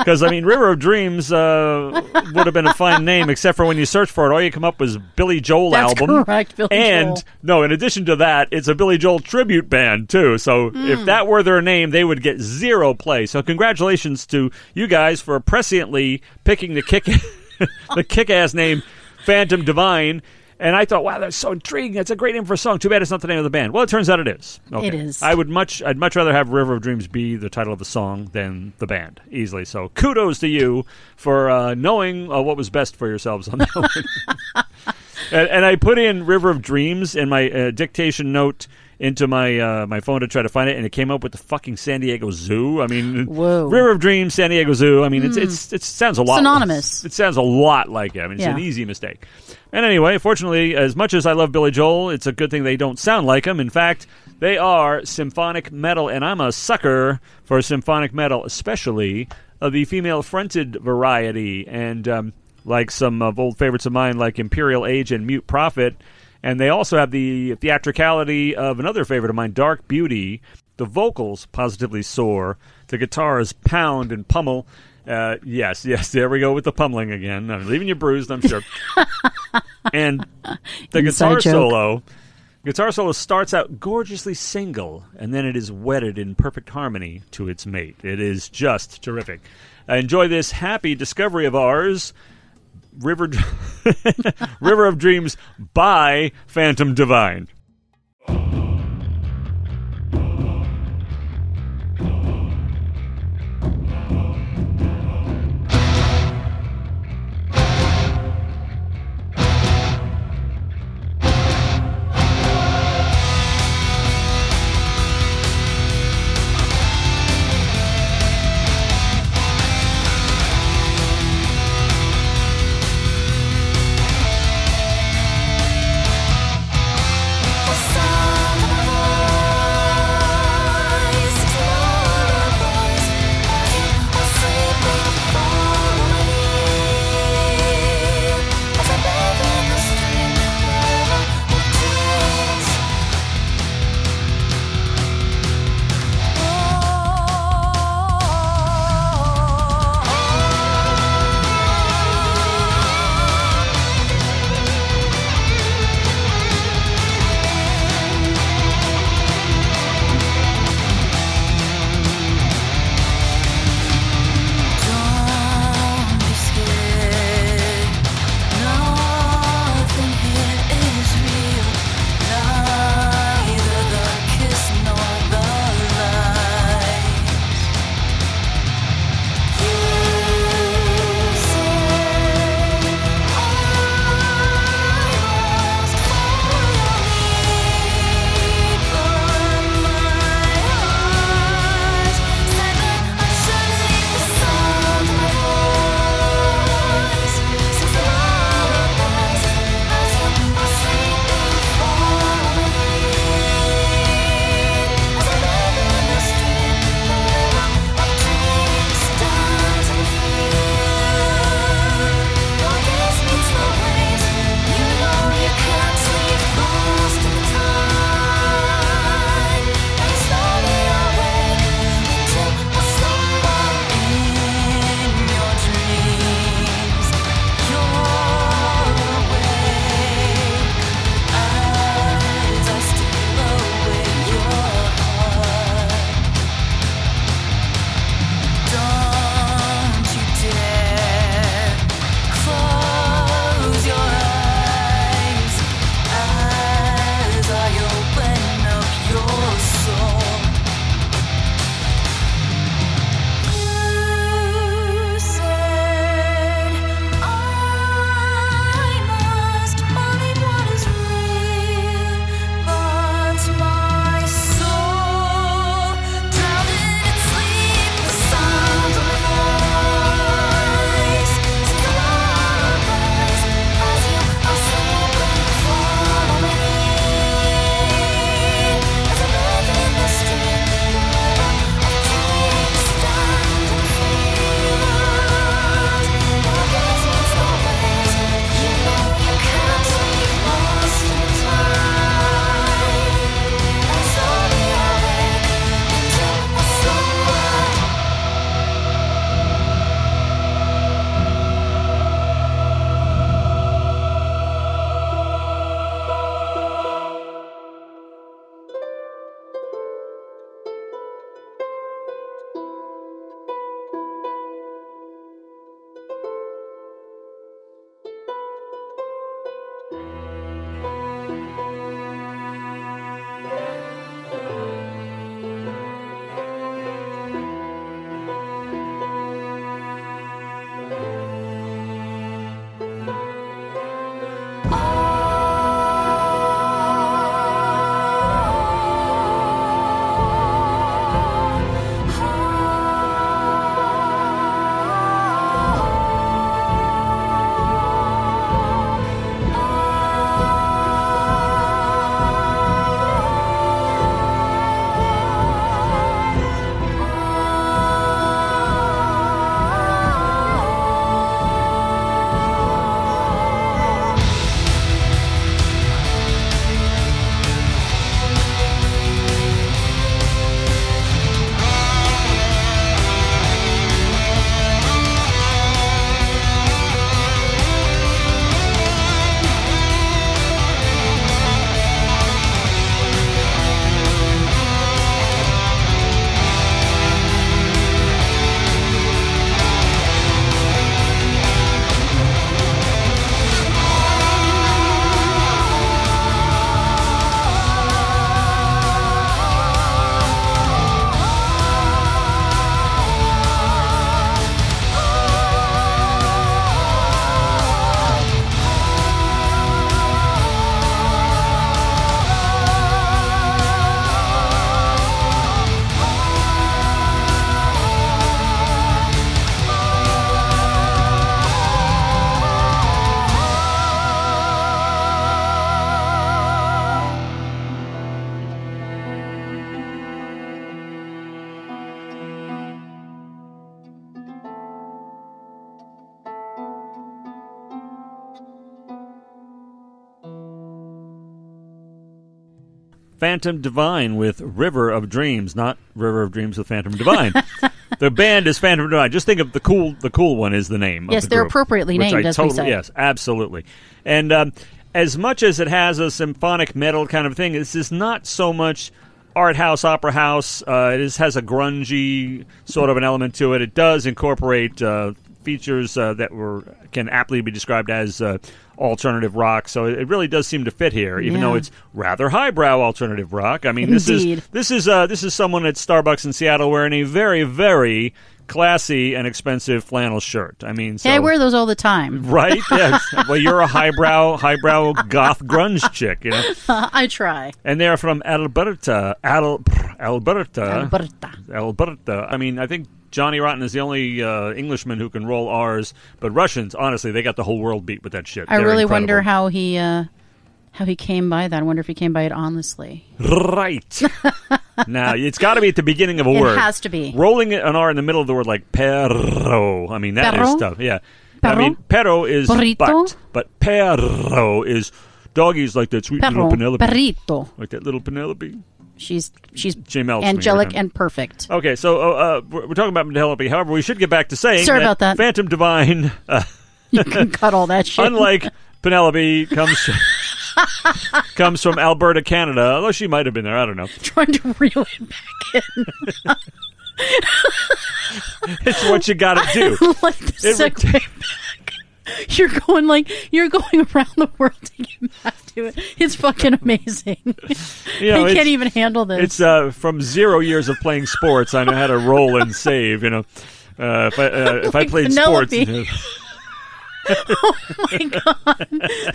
Because, I mean, River of Dreams uh, would have been a fine name, except for when you search for it, all you come up was Billy Joel That's album. correct, Billy and, Joel. no, in addition to that, it's a Billy Joel tribute band, too. So Hmm. if that were their name, they would get zero play. So congratulations to you guys for presciently picking the kick, the kick-ass name Phantom Divine. And I thought, wow, that's so intriguing. That's a great name for a song. Too bad it's not the name of the band. Well, it turns out it is. Okay. It is. I would much, I'd much rather have River of Dreams be the title of the song than the band, easily. So kudos to you for uh, knowing uh, what was best for yourselves on that one. and, and I put in River of Dreams in my uh, dictation note into my uh, my phone to try to find it, and it came up with the fucking San Diego Zoo. I mean, Whoa. River of Dreams, San Diego Zoo. I mean, it's it's it sounds a lot Synonymous. It sounds a lot like it. I mean, it's an easy mistake. And anyway, fortunately, as much as I love Billy Joel, it's a good thing they don't sound like him. In fact, they are symphonic metal, and I'm a sucker for symphonic metal, especially of the female fronted variety. And um, like some of old favorites of mine, like Imperial Age and Mute Prophet. And they also have the theatricality of another favorite of mine, Dark Beauty. The vocals positively soar. The guitars pound and pummel. Uh, yes, yes, there we go with the pummeling again. I'm leaving you bruised, I'm sure. and the Inside guitar joke. solo, guitar solo starts out gorgeously single, and then it is wedded in perfect harmony to its mate. It is just terrific. Uh, enjoy this happy discovery of ours, River, River of Dreams by Phantom Divine. Phantom Divine with River of Dreams, not River of Dreams with Phantom Divine. the band is Phantom Divine. Just think of the cool. The cool one is the name. of Yes, the they're group, appropriately named, I as we totally, say. Yes, absolutely. And um, as much as it has a symphonic metal kind of thing, this is not so much art house, opera house. Uh, it is, has a grungy sort of an element to it. It does incorporate uh, features uh, that were can aptly be described as uh, alternative rock. So it really does seem to fit here, even Yeah. though it's rather highbrow alternative rock. I mean, this Indeed. is this is uh, this is someone at Starbucks in Seattle wearing a very very classy and expensive flannel shirt. I mean, so, Hey, I wear those all the time. Right? Yes. well, you're a highbrow, highbrow goth grunge chick, you know. I try. And they're from Alberta, Al, Alberta, Alberta. Alberta. I mean, I think Johnny Rotten is the only uh, Englishman who can roll R's, but Russians, honestly, they got the whole world beat with that shit. I They're really incredible. wonder how he uh, how he came by that. I wonder if he came by it honestly. Right. now, it's got to be at the beginning of a word. It word. has to be. Rolling an R in the middle of the word like perro. I mean, that is Perro? tough. Yeah. I Perro? mean, perro is Burrito? but, but perro is doggies like that sweet Perro, little Penelope. perrito. Like that little Penelope. She's she's She melts me every angelic and perfect. Okay, so uh, uh, we're we're talking about Penelope. However, we should get back to saying Sorry about that. Phantom Divine, uh, You can cut all that shit. unlike Penelope, comes comes from Alberta, Canada. Although she might have been there, I don't know. trying to reel it back in. It's what you got to do. like It back. You're going like you're going around the world to get back to it. It's fucking amazing. You know, I can't even handle this. it's uh, from zero years of playing sports. I know how to roll and save. You know, uh, if I uh, if I played Penelope. sports. oh my god,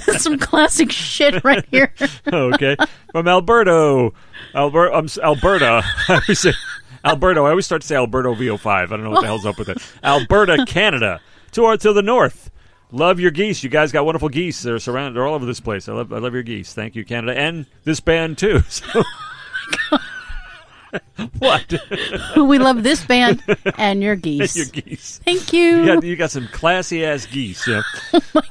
That's some classic shit right here. okay, from Alberto, Albert, um, Alberta. I always say Alberto. I always start to say Alberto VO5. I don't know what the hell's up with it. Alberta, Canada, to our to the north. Love your geese. You guys got wonderful geese. They're surrounded. They're all over this place. I love. I love your geese. Thank you, Canada, and this band too. So. what? we love this band and your geese. your geese. Thank you. You got, you got some classy ass geese. Yeah. Oh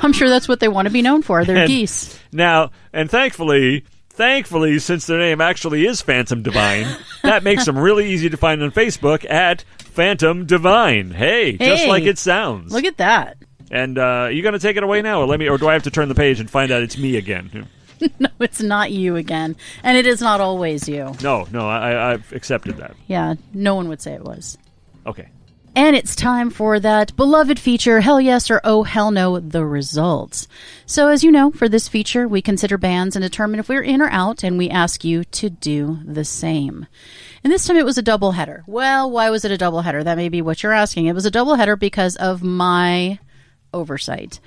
I'm sure that's what they want to be known for. They're And- geese. Now, and thankfully, thankfully, since their name actually is Phantom Divine, that makes them really easy to find on Facebook at Phantom Divine. Hey, just like it sounds. Look at that. And uh, you going to take it away now, or let me, or do I have to turn the page and find out it's me again? No, it's not you again. And it is not always you. No, no, I, I've accepted that. Yeah, no one would say it was. Okay. And it's time for that beloved feature, Hell Yes or Oh Hell No, the results. So, as you know, for this feature, we consider bands and determine if we're in or out, and we ask you to do the same. And this time it was a double header. Well, why was it a double header? That may be what you're asking. It was a double header because of my oversight.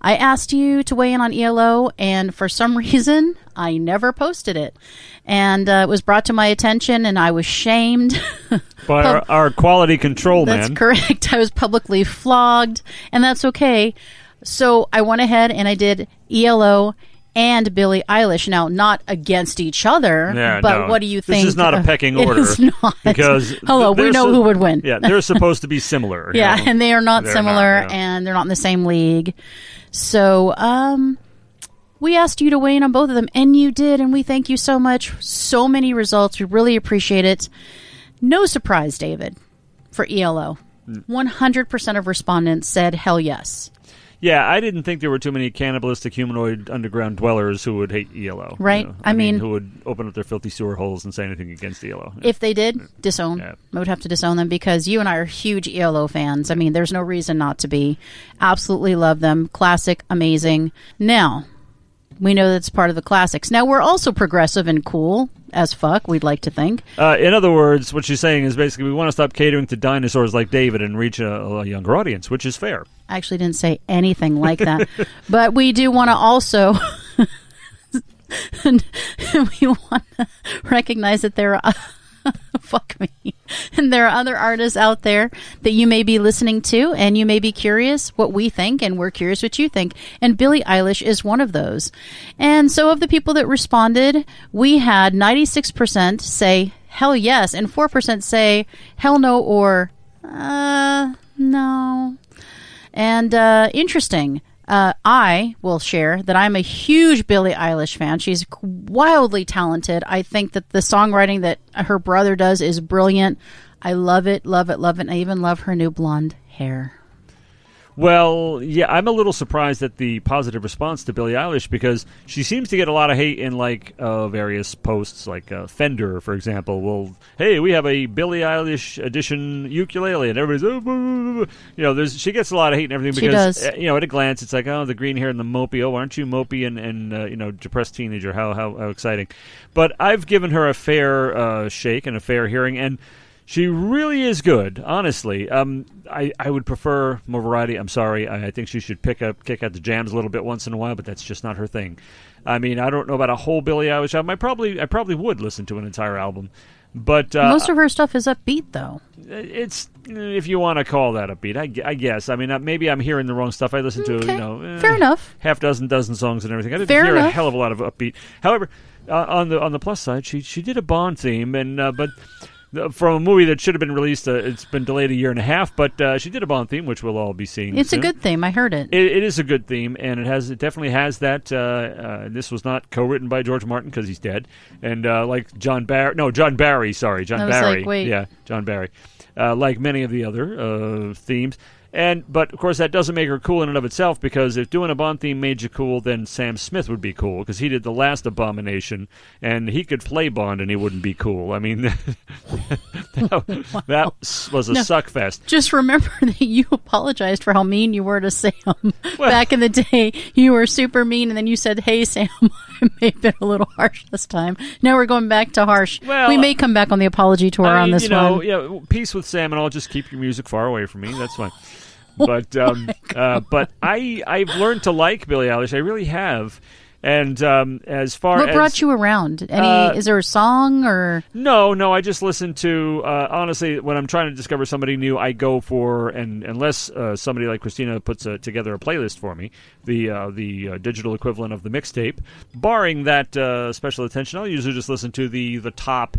I asked you to weigh in on ELO, and for some reason, I never posted it. And uh, it was brought to my attention, and I was shamed. By our, our quality control That's man. correct. I was publicly flogged, and that's okay. So I went ahead and I did ELO and Billie Eilish. Now, not against each other, Yeah, but no. what do you think? This is not a pecking order. is not. Because hello, we know so- who would win. Yeah, they're supposed to be similar. Yeah, know. and they are not They're similar, not, yeah. and they're not in the same league. So, um, we asked you to weigh in on both of them, and you did, and we thank you so much. So many results. We really appreciate it. No surprise, David, for ELO. Mm. 100% of respondents said hell yes. Yeah, I didn't think there were too many cannibalistic humanoid underground dwellers who would hate ELO. you Right. know. I mean- who would open up their filthy sewer holes and say anything against ELO. If they did, disown. Yeah. I would have to disown them because you and I are huge ELO fans. I mean, there's no reason not to be. Absolutely love them. Classic, amazing. Now, we know that's part of the classics. Now, we're also progressive and cool as fuck, we'd like to think. Uh, in other words, what she's saying is basically we want to stop catering to dinosaurs like David and reach a, a younger audience, which is fair. I actually didn't say anything like that. but we do want to also. we want to recognize that there are. fuck me. And there are other artists out there that you may be listening to, and you may be curious what we think, and we're curious what you think. And Billie Eilish is one of those. And so, of the people that responded, we had 96% say hell yes, and 4% say hell no or uh, no. And uh, interesting, Uh, I will share that I'm a huge Billie Eilish fan. She's wildly talented. I think that the songwriting that her brother does is brilliant. I love it, love it, love it. I even love her new blonde hair. Well, yeah, I'm a little surprised at the positive response to Billie Eilish because she seems to get a lot of hate in like uh, various posts, like uh, Fender, for example. Well, hey, we have a Billie Eilish edition ukulele, and everybody's, oh, blah, blah, blah. you know, there's she gets a lot of hate and everything She because does. uh, you know, at a glance, it's like, oh, the green hair and the mopey. Oh, aren't you mopey and and uh, you know, depressed teenager? How how how exciting! But I've given her a fair uh, shake and a fair hearing, and. She really is good, honestly. Um, I, I would prefer more variety. I'm sorry. I, I think she should pick up kick out the jams a little bit once in a while, but that's just not her thing. I mean, I don't know about a whole Billie Eilish album. I probably I probably would listen to an entire album, but uh, Most of her stuff is upbeat, though. it's if you want to call that upbeat. I, I guess. I mean, uh, maybe I'm hearing the wrong stuff. I listen to Okay. you know eh, Fair enough. half dozen dozen songs and everything. I didn't Fair hear a hell of a lot of upbeat. However, uh, on the on the plus side, she she did a Bond theme, and uh, but. From a movie that should have been released, uh, it's been delayed a year and a half. But uh, she did a Bond theme, which we'll all be seeing. It's a good theme. I heard it. It, it is a good theme, and it has it definitely has that. Uh, uh, this was not co-written by George Martin because he's dead, and uh, like John Barry, no John Barry, sorry, John Barry, like, yeah, John Barry, uh, like many of the other uh, themes. And but of course that doesn't make her cool in and of itself because if doing a Bond theme made you cool, then Sam Smith would be cool because he did the last Abomination and he could play Bond and he wouldn't be cool. I mean, that, that was a No. suck fest. Just remember that you apologized for how mean you were to Sam back in the day. You were super mean, and then you said, "Hey, Sam, I may have been a little harsh this time." Now we're going back to harsh. Well, we may come back on the apology tour I on this you know, one. yeah, peace with Sam, and I'll just keep your music far away from me. That's fine. But um, uh, but I I've learned to like Billie Eilish. I really have. And um, as far What as brought you around? Any? Uh, is there a song or? no, no, I just listen to uh, honestly when I'm trying to discover somebody new, I go for and unless uh, somebody like Christina puts a, together a playlist for me, the uh, the uh, digital equivalent of the mixtape, barring that uh, special attention, I'll usually just listen to the the top.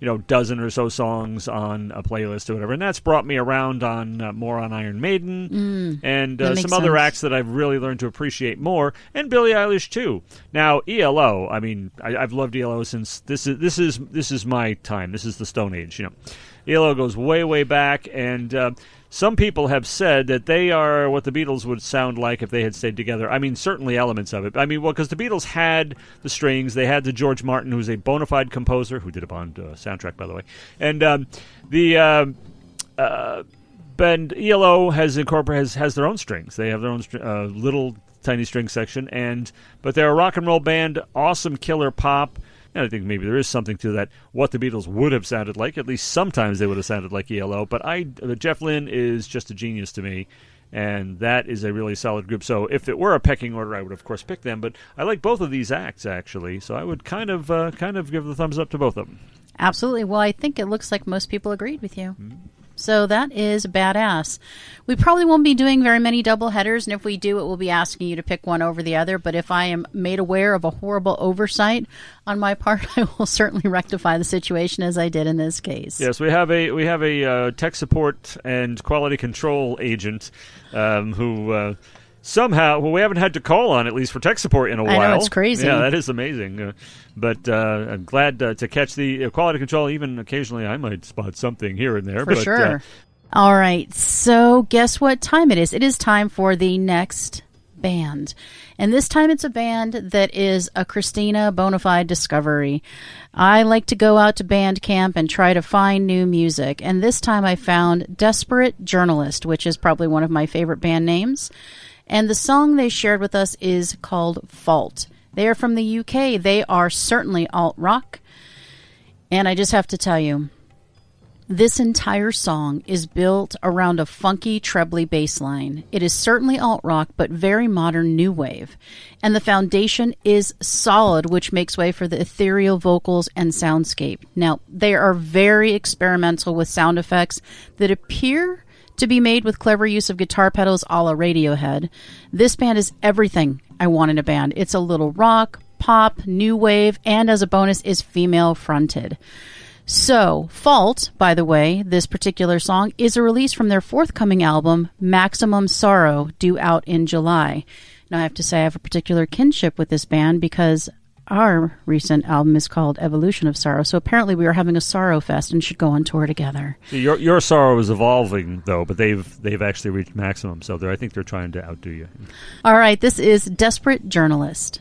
You know, dozen or so songs on a playlist or whatever, and that's brought me around on uh, more on Iron Maiden and uh, some other acts that I've really learned to appreciate more, and Billie Eilish too. Now ELO, I mean, I, I've loved ELO since this is this is this is my time. This is the Stone Age, you know. ELO goes way way back, and uh, some people have said that they are what the Beatles would sound like if they had stayed together. I mean, certainly elements of it. I mean, well, because the Beatles had the strings, they had the George Martin, who's a bona fide composer, who did a Bond uh, soundtrack, by the way, and um, the. um uh, and ELO has incorporated has, has their own strings. They have their own uh, little tiny string section, and but they're a rock and roll band, awesome killer pop. And I think maybe there is something to that. What the Beatles would have sounded like, at least sometimes they would have sounded like ELO. But I, Jeff Lynne is just a genius to me, and that is a really solid group. So if it were a pecking order, I would of course pick them. But I like both of these acts actually, so I would kind of uh, kind of give the thumbs up to both of them. Absolutely. Well, I think it looks like most people agreed with you. Mm-hmm. So that is badass. We probably won't be doing very many double headers, and if we do, it will be asking you to pick one over the other. But if I am made aware of a horrible oversight on my part, I will certainly rectify the situation as I did in this case. Yes, we have a we have a uh, tech support and quality control agent um, who uh, somehow well, we haven't had to call on at least for tech support in a I know, while. it's crazy. Yeah, that is amazing. Uh, but uh, I'm glad uh, to catch the uh, quality control. Even occasionally, I might spot something here and there. For but, sure. Uh, All right. So, guess what time it is? It is time for the next band. And this time it's a band that is a Christina bona fide discovery. I like to go out to Bandcamp and try to find new music. And this time I found Desperate Journalist, which is probably one of my favorite band names. And the song they shared with us is called Fault. They are from the UK. They are certainly alt rock. And I just have to tell you, this entire song is built around a funky trebly bass line. It is certainly alt rock, but very modern new wave. And the foundation is solid, which makes way for the ethereal vocals and soundscape. Now, they are very experimental with sound effects that appear to be made with clever use of guitar pedals a la Radiohead. This band is everything I want in a band. It's a little rock, pop, new wave, and as a bonus, is female fronted. So, Fault, by the way, this particular song is a release from their forthcoming album, Maximum Sorrow, due out in July. Now, I have to say, I have a particular kinship with this band because our recent album is called Evolution of Sorrow. So apparently, we are having a sorrow fest and should go on tour together. See, your your sorrow is evolving though, but they've they've actually reached maximum. So I think they're trying to outdo you. All right, this is Desperate Journalist.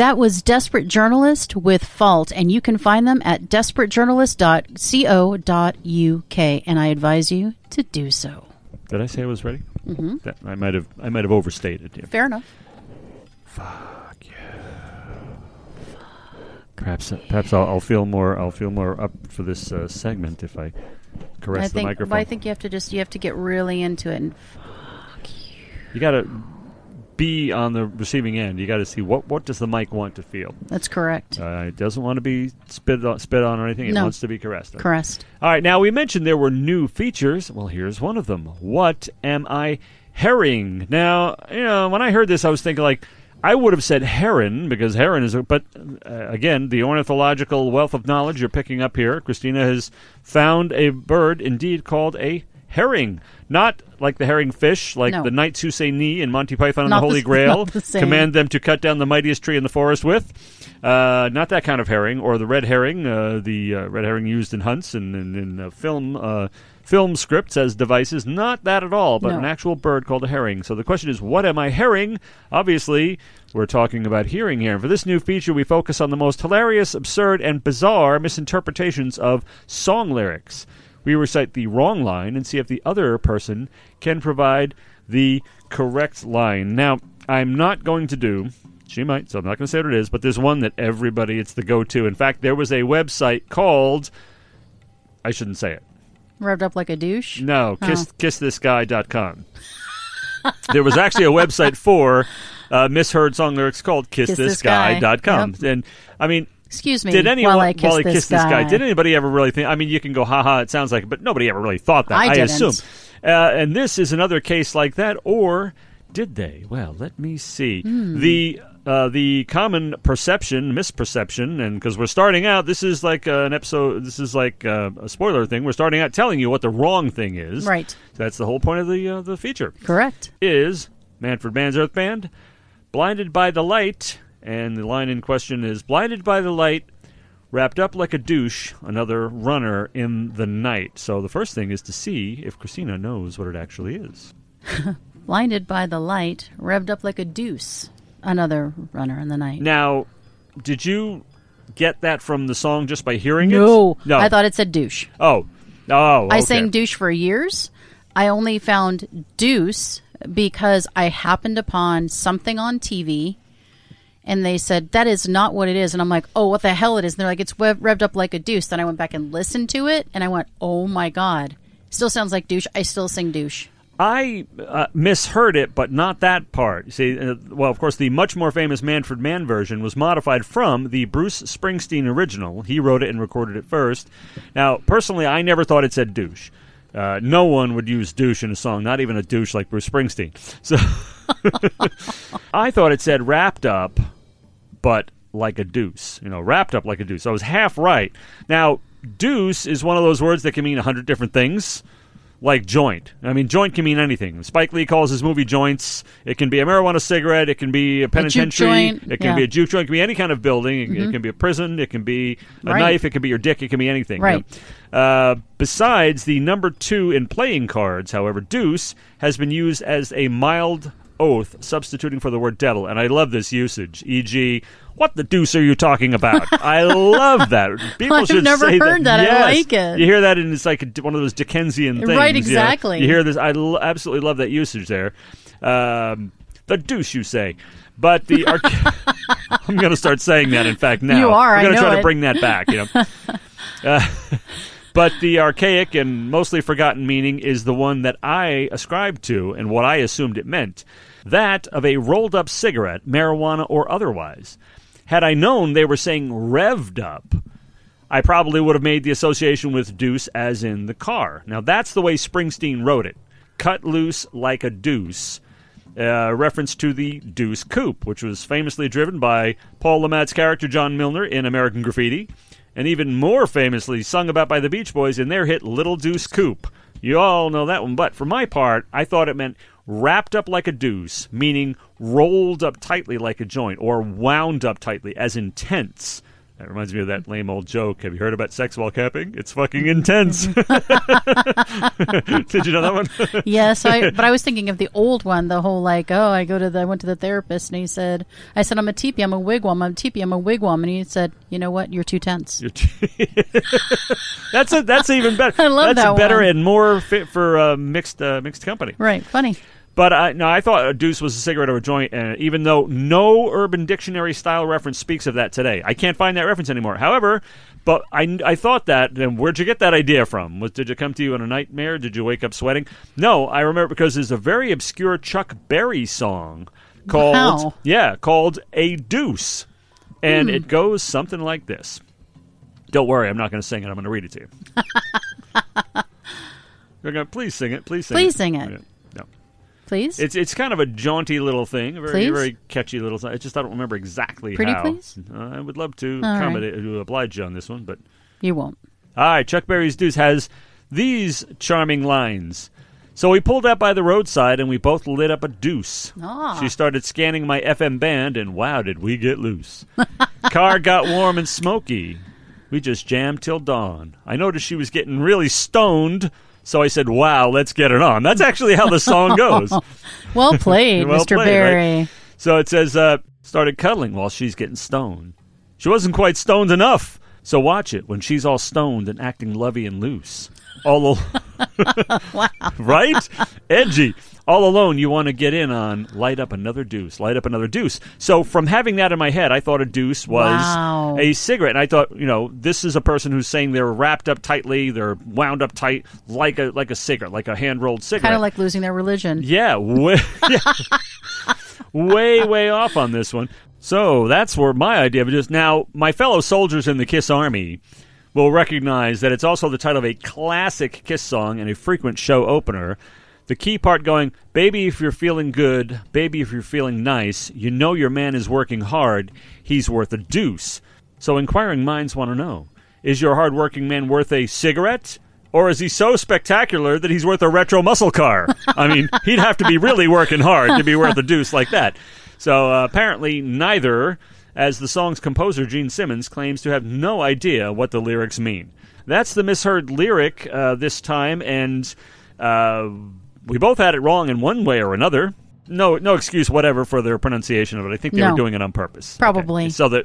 That was Desperate Journalist with Fault, and you can find them at desperatejournalist.co.uk, and I advise you to do so. Did I say I was ready? Mm-hmm. That, I might have I might have overstated. Yeah. Fair enough. Fuck you. Perhaps perhaps I'll, I'll feel more I'll feel more up for this uh, segment if I caress I the think, microphone. I think you have to just you have to get really into it. And fuck you. you got to be on the receiving end. You got to see what what does the mic want to feel. That's correct. Uh, it doesn't want to be spit on, spit on or anything. It No. wants to be caressed. Caressed. All right, now we mentioned there were new features. Well, here's one of them. What am I herring? Now, you know, when I heard this, I was thinking like I would have said heron because heron is. A, but uh, again, the ornithological wealth of knowledge you're picking up here, Christina has found a bird indeed called a herring. Not like the herring fish, like No. the knights who say Ni in Monty Python and Not the Holy the- Grail. the. Command them to cut down the mightiest tree in the forest with. Uh, not that kind of herring, or the red herring, uh, the uh, red herring used in hunts and in, in, uh, film uh, film scripts as devices. Not that at all, but No. an actual bird called a herring. So the question is, what am I herring? Obviously, we're talking about hearing here. And for this new feature, we focus on the most hilarious, absurd, and bizarre misinterpretations of song lyrics. We recite the wrong line and see if the other person can provide the correct line. Now, I'm not going to do. She might, so I'm not going to say what it is, but there's one that everybody, it's the go to. In fact, there was a website called. I shouldn't say it. Revved up like a douche. No, kiss, Oh. kissthisguy.com. there was actually a website for uh, misheard song lyrics called kissthisguy.com. Yep. And, I mean, Excuse me. did anyone while I kiss, he this, kissed guy. this guy? Did anybody ever really think? I mean, you can go, ha ha, it sounds like, but nobody ever really thought that. I didn't. assume. Uh, and this is another case like that, or did they? Well, let me see. Hmm. The uh, the common perception, misperception, and because we're starting out, this is like uh, an episode. This is like uh, a spoiler thing. We're starting out telling you what the wrong thing is. Right. That's the whole point of the uh, the feature Correct. is Manfred Mann's Earth Band, Blinded by the Light, and the line in question is Blinded by the Light, wrapped up like a douche, another runner in the night. So the first thing is to see if Christina knows what it actually is. Blinded by the light, revved up like a deuce. Another runner in the night. Now, did you get that from the song just by hearing No. it? No. I thought it said douche. Oh. Oh. I sang douche for years. I only found deuce because I happened upon something on TV and they said that is not what it is and I'm like, "Oh, what the hell it is?" And they're like, "It's rev- revved up like a deuce." Then I went back and listened to it and I went, "Oh my god." Still sounds like douche. I still sing douche. I uh, misheard it, but not that part. You see, uh, well, of course, the much more famous Manfred Mann version was modified from the Bruce Springsteen original. He wrote it and recorded it first. Now, personally, I never thought it said douche. Uh, no one would use douche in a song, not even a douche like Bruce Springsteen. So I thought it said wrapped up, but like a deuce. You know, wrapped up like a deuce. I was half right. Now, deuce is one of those words that can mean a hundred different things like joint. I mean, joint can mean anything. Spike Lee calls his movie joints. It can be a marijuana cigarette. It can be a penitentiary. joint, It can yeah. be a juke joint. It can be any kind of building. It, it can be a prison. It can be a Right. knife. It can be your dick. It can be anything. Right. know. Uh, besides the number two in playing cards, however, deuce has been used as a mild oath, substituting for the word devil. And I love this usage. E.g., what the deuce are you talking about? I love that. People I've should never say heard that. I Yes. like it. You hear that, and it's like one of those Dickensian things. Right, you know. exactly. You, hear this. I l- absolutely love that usage there. Um, the deuce, you say. But the I'm going to start saying that. In fact, now You are, I'm going to try to bring that back. You know. Uh, but the archaic and mostly forgotten meaning is the one that I ascribed to and what I assumed it meant that of a rolled up cigarette, marijuana or otherwise. Had I known they were saying revved up, I probably would have made the association with deuce as in the car. Now, that's the way Springsteen wrote it cut loose like a deuce. Uh, reference to the Deuce Coupe, which was famously driven by Paul Le Mat's character John Milner in American Graffiti, and even more famously sung about by the Beach Boys in their hit Little Deuce Coupe. You all know that one, but for my part, I thought it meant wrapped up like a deuce, meaning rolled up tightly like a joint, or wound up tightly, as intense. That reminds me of that lame old joke. Have you heard about sex while camping? It's fucking intense. Did you know that one? Yes, I, but I was thinking of the old one, the whole like, oh, I go to the, I went to the therapist and he said, I said, I'm a teepee, I'm a wigwam, I'm a teepee, I'm a wigwam. And he said, you know what? You're too tense. You're t- that's a, that's even better. I love that's that better one. and more fit for uh, mixed uh, mixed company. Right. Funny. But I, no, I thought a deuce was a cigarette or a joint, uh, even though no Urban Dictionary style reference speaks of that today. I can't find that reference anymore. However, but I, I thought that. Then where'd you get that idea from? Was, did it come to you in a nightmare? Did you wake up sweating? No, I remember because there's a very obscure Chuck Berry song called Wow. yeah called a deuce, and Hmm. it goes something like this. Don't worry, I'm not going to sing it. I'm going to read it to you. You're going to please sing it. Please sing Please it. sing it. Please. It's it's kind of a jaunty little thing, a very Please? very catchy little. song. I just I don't remember exactly Pretty how. please? Uh, I would love to All right. accommodate to oblige you on this one, but you won't. all right. Chuck Berry's Deuce has these charming lines. So we pulled up by the roadside and we both lit up a deuce. Ah. She started scanning my FM band and wow, did we get loose. Car got warm and smoky. We just jammed till dawn. I noticed she was getting really stoned, so I said, "Wow, let's get it on." That's actually how the song goes. Well played, Well Mr. played, Barry. right? So it says, uh, started cuddling while she's getting stoned. She wasn't quite stoned enough, so watch it when she's all stoned and acting lovey and loose. All al- Wow. right? Edgy. All alone, you want to get in on light up another deuce, light up another deuce. So from having that in my head, I thought a deuce was Wow. a cigarette. And I thought, you know, this is a person who's saying they're wrapped up tightly, they're wound up tight, like a like a cigarette, like a hand rolled cigarette. Kind of like losing their religion. Yeah, way, way, way off on this one. So that's where my idea of it is. Now, my fellow soldiers in the Kiss Army will recognize that it's also the title of a classic Kiss song and a frequent show opener. The key part going, Baby, if you're feeling good, baby, if you're feeling nice, you know your man is working hard, he's worth a deuce. So inquiring minds want to know is your hardworking man worth a cigarette? Or is he so spectacular that he's worth a retro muscle car? I mean, he'd have to be really working hard to be worth a deuce like that. So uh, apparently, neither, as the song's composer, Gene Simmons, claims to have no idea what the lyrics mean. That's the misheard lyric uh, this time, and uh, we both had it wrong in one way or another. No, no excuse whatever for their pronunciation of it. I think they No. were doing it on purpose. Probably. Okay. So that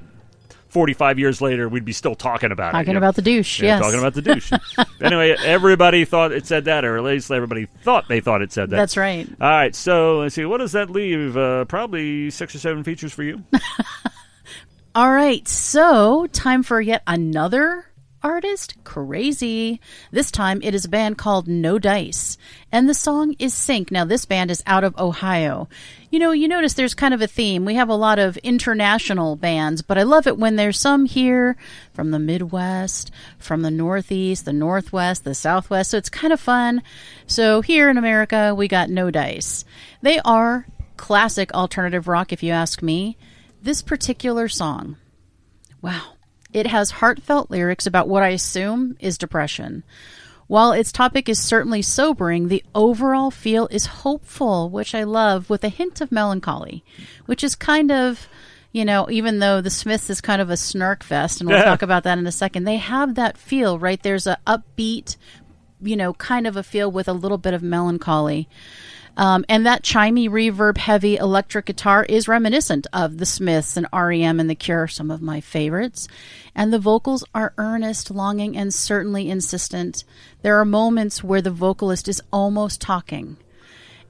45 years later, we'd be still talking about it. Talking you know? about the douche, Yeah, yes. talking about the douche. anyway, everybody thought it said that, or at least everybody thought they thought it said that. That's right. All right, so let's see. What does that leave? Uh, probably six or seven features for you. All right, so time for yet another artist. Crazy. This time it is a band called No Dice, and the song is Sync. Now, this band is out of Ohio. You know, you notice there's kind of a theme. We have a lot of international bands, but I love it when there's some here from the Midwest, from the Northeast, the Northwest, the Southwest. So it's kind of fun. So here in America, we got No Dice. They are classic alternative rock, if you ask me. This particular song, wow, it has heartfelt lyrics about what I assume is depression. While its topic is certainly sobering, the overall feel is hopeful, which I love, with a hint of melancholy, which is kind of, you know, even though the Smiths is kind of a snark fest, and we'll talk about that in a second, they have that feel, right? There's a upbeat, you know, kind of a feel with a little bit of melancholy. Um, and that chimey, reverb heavy electric guitar is reminiscent of the Smiths and REM and The Cure, some of my favorites. And the vocals are earnest, longing, and certainly insistent. There are moments where the vocalist is almost talking.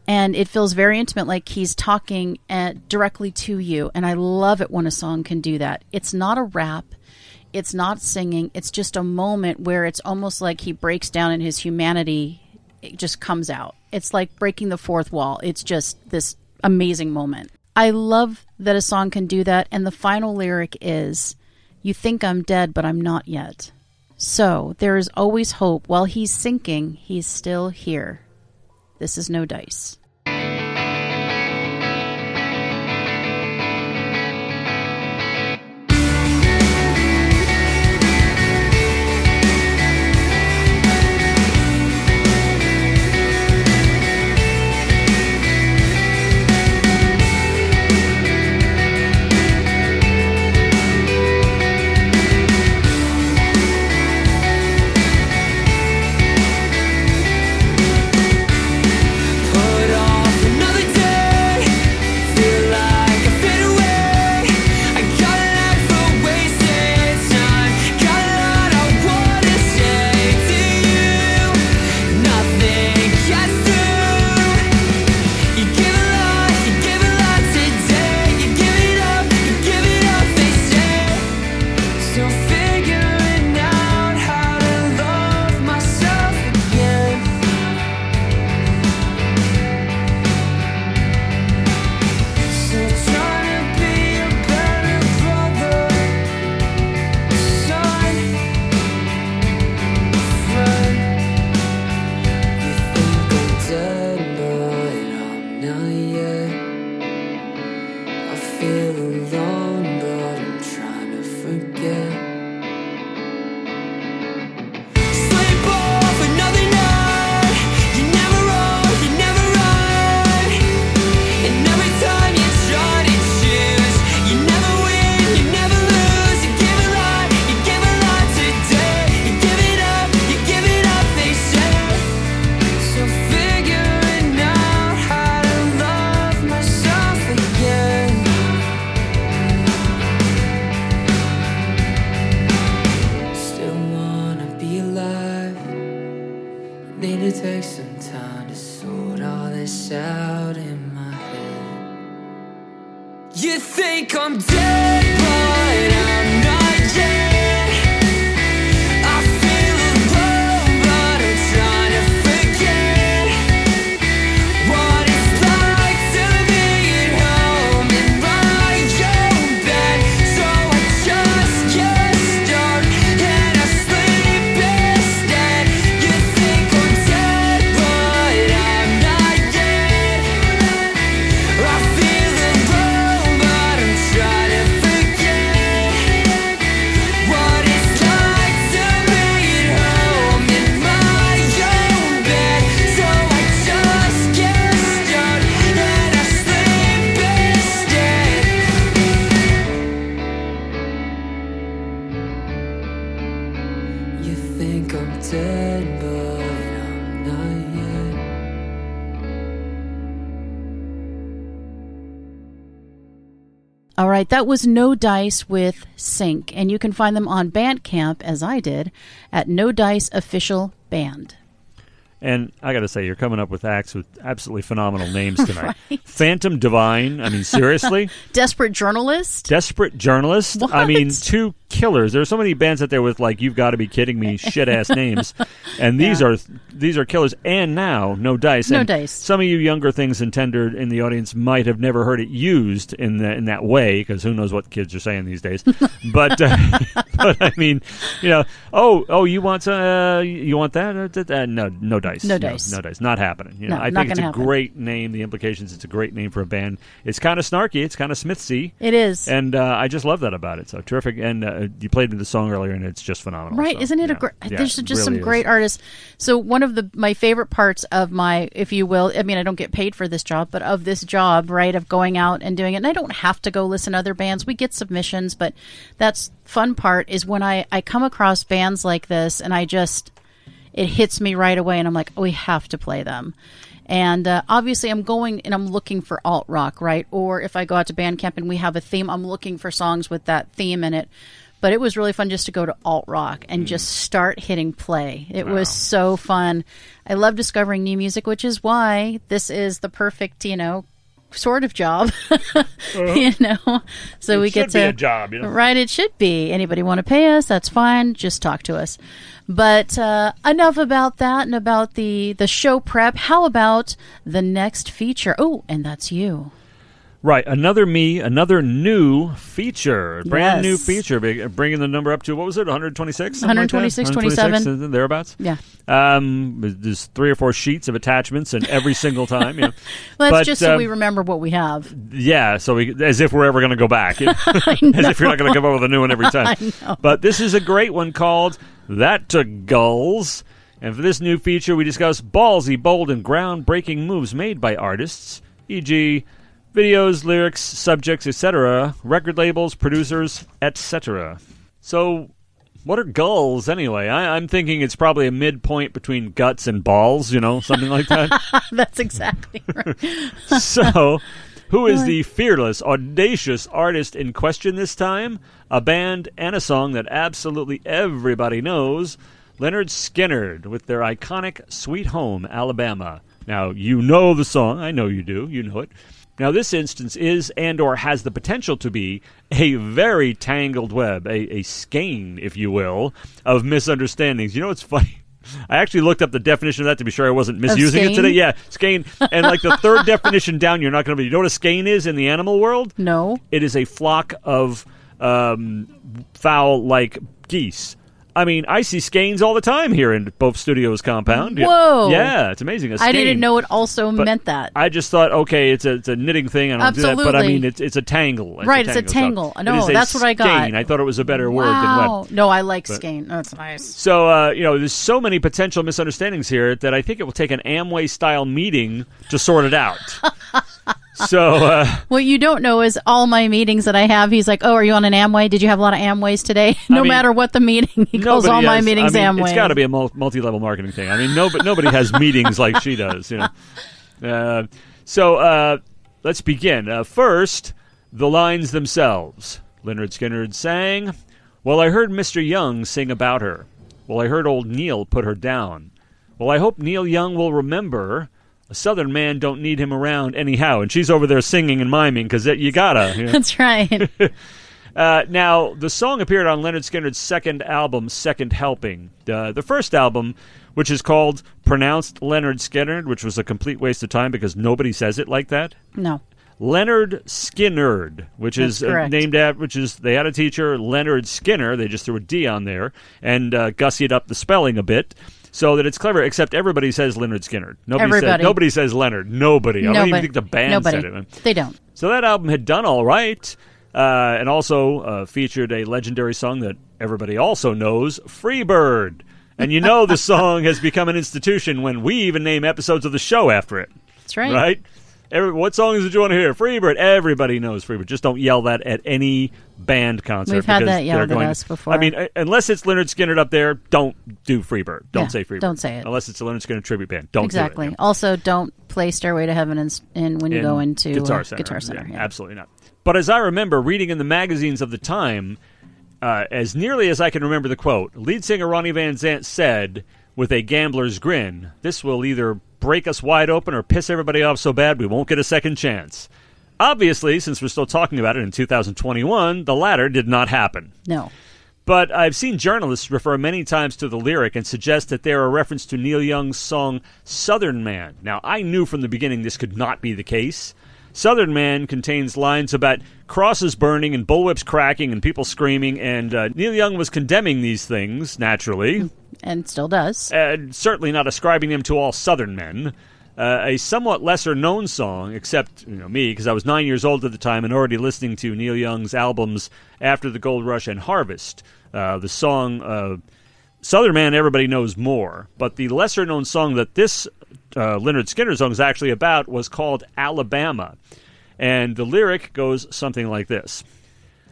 And it feels very intimate, like he's talking uh, directly to you. And I love it when a song can do that. It's not a rap, it's not singing, it's just a moment where it's almost like he breaks down in his humanity it just comes out. It's like breaking the fourth wall. It's just this amazing moment. I love that a song can do that. And the final lyric is, You think I'm dead, but I'm not yet. So there is always hope. While he's sinking, he's still here. This is no dice. All right, that was No Dice with Sync, and you can find them on Bandcamp, as I did, at No Dice Official Band. And I got to say, you're coming up with acts with absolutely phenomenal names tonight. Phantom Divine. I mean, seriously. Desperate Journalist. Desperate Journalist. I mean, two killers. There's so many bands out there with like, you've got to be kidding me, shit ass names, and these Yeah. are these are killers. And now, no dice. No And Dice. Some of you younger things and tender in the audience might have never heard it used in the, in that way because who knows what kids are saying these days. but uh, but I mean, you know, oh oh, you want uh, you want that? Uh, uh, no, no dice. No dice. No, dice. Not happening. You know, No, I think it's a happen. great name. The implications. It's a great name for a band. It's kind of snarky. It's kind of Smithsy. It is. And uh, I just love that about it. So terrific. And uh, you played me the song earlier, and it's just phenomenal. Right, So, isn't it a great? Yeah, there's just really some great is. artists. So one of the my favorite parts of my, if you will, I mean, I don't get paid for this job, but of this job, right, of going out and doing it, and I don't have to go listen to other bands. We get submissions, but that's fun part is when I I come across bands like this, and I just it hits me right away, and I'm like, oh, we have to play them. And uh, obviously, I'm going and I'm looking for alt rock, right? Or if I go out to Bandcamp and we have a theme, I'm looking for songs with that theme in it. But it was really fun just to go to alt rock and just start hitting play. It was so fun. I love discovering new music, which is why this is the perfect, you know, sort of job. you know, so we get to a job, you know? right. It should be. Anybody want to pay us? That's fine. Just talk to us. But uh, enough about that and about the the show prep. How about the next feature? Oh, and that's you. Right, another me, another new feature, brand new feature, bringing the number up to what was it, 126? 126, 27. uh, thereabouts. Yeah. Um, there's three or four sheets of attachments, and every single time, you know. Well, that's But, just so um, we remember what we have. Yeah, so we, as if we're ever going to go back, as if you're not going to come up with a new one every time. But this is a great one called "That to Gulls." And for this new feature, we discuss ballsy, bold, and groundbreaking moves made by artists, e.g., videos, lyrics, subjects, etc., record labels, producers, etc. So, what are gulls anyway? I, I'm thinking it's probably a midpoint between guts and balls, you know, something like that. that's exactly right. so, who is the fearless, audacious artist in question this time? A band and a song that absolutely everybody knows Lynyrd Skynyrd with their iconic Sweet Home, Alabama. Now, you know the song. I know you do. You know it. Now, this instance is and or has the potential to be a very tangled web, a, a skein, if you will, of misunderstandings. You know what's funny? I actually looked up the definition of that to be sure I wasn't misusing it today. Yeah, skein. And like the third definition down, you're not going to be. You know what a skein is in the animal world? No. It is a flock of um, fowl like geese. I mean, I see skeins all the time here in both studios compound. Yeah. Whoa. Yeah, it's amazing. I didn't know it also But meant that. I just thought, okay, it's a, it's a knitting thing. I don't do that, but I mean, it's it's a tangle. Right, it's a tangle. it No, is a that's what I got. skein. I thought it was a better word than wow. web. No, I like But- skein. That's nice. So uh, you know, there's so many potential misunderstandings here that I think it will take an Amway style meeting to sort it out. so uh, What you don't know is all my meetings that I have. He's like, "Oh, are you on an Amway? Did you have a lot of Amways today?" no mean, matter what the meeting, he calls all my meetings I mean, Amway. It's got to be a multi-level marketing thing. I mean, nobody nobody has meetings like she does. You know. Uh, so uh, let's begin. Uh, first, the lines themselves. Lynyrd Skynyrd sang, "Well, I heard Mr. Young sing about her. Well, I heard old Neil put her down. Well, I hope Neil Young will remember. A southern man don't need him around anyhow, and she's over there singing and miming because you gotta. you know. That's right. Uh, now, the song appeared on Lynyrd Skynyrd's second album, Second Helping. Uh, the first album, which is called Pronounced Leonard Skinner, which was a complete waste of time because nobody says it like that. no. Lynyrd Skynyrd, which That's is uh, named after, which is they had a teacher Leonard Skinner. They just threw a D on there and uh, gussied up the spelling a bit so that it's clever. Except everybody says Leonard Skinner. Nobody says nobody says Leonard. Nobody. I don't even Nobody- think the band nobody. said it. They don't. So that album had done all right, uh, and also uh, featured a legendary song that everybody also knows, "Freebird." And you know the song has become an institution when we even name episodes of the show after it, That's right. right? Every, what songs did you want to hear? Freebird. Everybody knows Freebird. Just don't yell that at any band concert. We've had that yelled they're at us before. I mean, uh, unless it's Lynyrd Skynyrd up there, don't do Freebird. Don't Yeah, say Freebird. don't say it. Unless it's a Lynyrd Skynyrd tribute band. Don't exactly. do it. Also, don't play "Stairway to Heaven" in, in when you in go into Guitar uh, Center. Guitar Center. Yeah, yeah. Absolutely not. But as I remember reading in the magazines of the time, uh, as nearly as I can remember the quote, lead singer Ronnie Van Zant said, with a gambler's grin, "This will either break us wide open or piss everybody off so bad we won't get a second chance." Obviously, since we're still talking about it in 2021, the latter did not happen. No. But I've seen journalists refer many times to the lyric and suggest that they're a reference to Neil Young's song Southern Man. Now, I knew from the beginning this could not be the case. Southern Man contains lines about crosses burning and bullwhips cracking and people screaming, and uh, Neil Young was condemning these things, naturally, And still does. and certainly not ascribing them to all Southern men. Uh, a somewhat lesser known song, except you know me, because I was nine years old at the time and already listening to Neil Young's albums after the Gold Rush and Harvest. Uh, the song uh, Southern Man, everybody knows more, but the lesser known song that this uh, Lynyrd Skynyrd song is actually about was called Alabama, and the lyric goes something like this.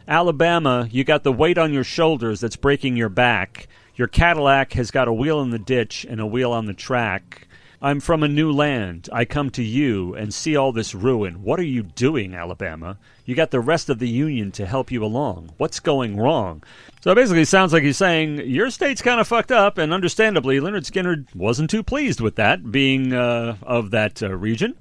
Alabama, you got the weight on your shoulders that's breaking your back. Your Cadillac has got a wheel in the ditch and a wheel on the track. I'm from a new land. I come to you and see all this ruin. What are you doing, Alabama? You got the rest of the Union to help you along. What's going wrong? So basically, it sounds like he's saying, Your state's kind of fucked up, and understandably, Lynyrd Skynyrd wasn't too pleased with that, being uh, of that uh, region.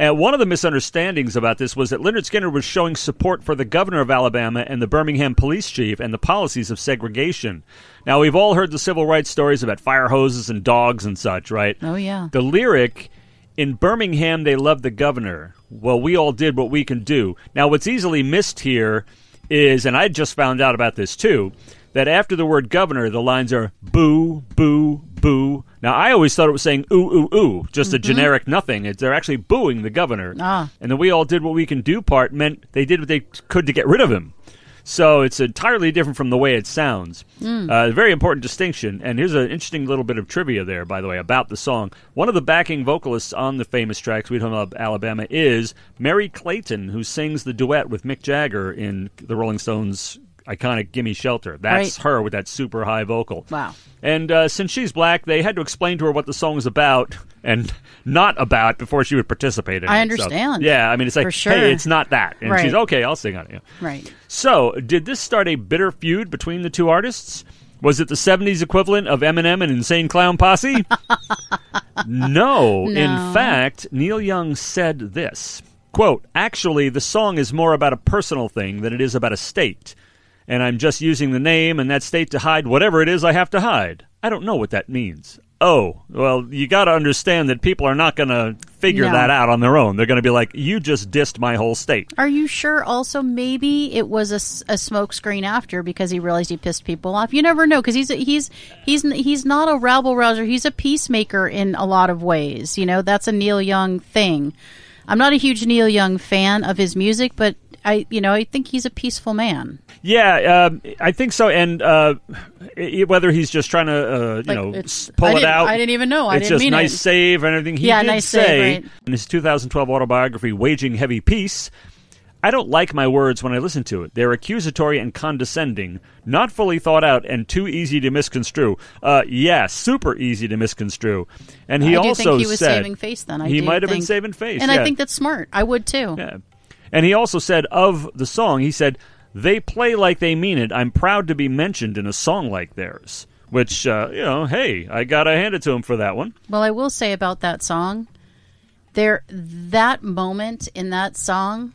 And one of the misunderstandings about this was that Lynyrd Skynyrd was showing support for the governor of Alabama and the Birmingham police chief and the policies of segregation. Now, we've all heard the civil rights stories about fire hoses and dogs and such, right? Oh yeah. The lyric in Birmingham, they love the governor. Well, we all did what we can do. Now, what's easily missed here is, and I just found out about this too, that after the word governor, the lines are boo, boo, boo. Now, I always thought it was saying ooh, ooh, ooh, just a generic nothing. It's, they're actually booing the governor. Ah. And the we all did what we can do part meant they did what they could to get rid of him. So it's entirely different from the way it sounds. Uh, very important distinction. And here's an interesting little bit of trivia there, by the way, about the song. One of the backing vocalists on the famous track "Sweet Home Al- Alabama" is Merry Clayton, who sings the duet with Mick Jagger in the Rolling Stones' iconic "Gimme Shelter." That's Right. her with that super high vocal. Wow. And uh, since she's black, they had to explain to her what the song is about and not about before she would participate in I it. So, understand. yeah, I mean, it's like, sure. hey, it's not that. And Right. she's, okay, I'll sing on it. yeah. Right. So, did this start a bitter feud between the two artists? Was it the 70s equivalent of Eminem and Insane Clown Posse? no. In fact, Neil Young said this quote, Actually, the song is more about a personal thing than it is about a state. And I'm just using the name and that state to hide whatever it is I have to hide. I don't know what that means. Oh, well, you got to understand that people are not going to figure No. that out on their own. They're going to be like, you just dissed my whole state. Are you sure? Also, maybe it was a, smoke screen after because he realized he pissed people off. You never know because he's a, he's he's he's not a rabble rouser. He's a peacemaker in a lot of ways. You know, that's a Neil Young thing. I'm not a huge Neil Young fan of his music, but I you know I think he's a peaceful man. Yeah, um, I think so. And uh, i- whether he's just trying to, uh, you Like, know, pull it out. I didn't even know. I it's didn't just mean nice it. save and everything. He Yeah, did nice say save, right. in his 2012 autobiography, "Waging Heavy Peace." I don't like my words when I listen to it. They're accusatory and condescending, not fully thought out, and too easy to misconstrue. Uh, yeah, super easy to misconstrue. And he I do also think he was said saving face then. I he might have been saving face, and yeah. I think that's smart. I would too. Yeah. And he also said of the song, he said, they play like they mean it. I'm proud to be mentioned in a song like theirs. Which uh, you know, hey, I gotta hand it to him for that one. Well, I will say about that song, there that moment in that song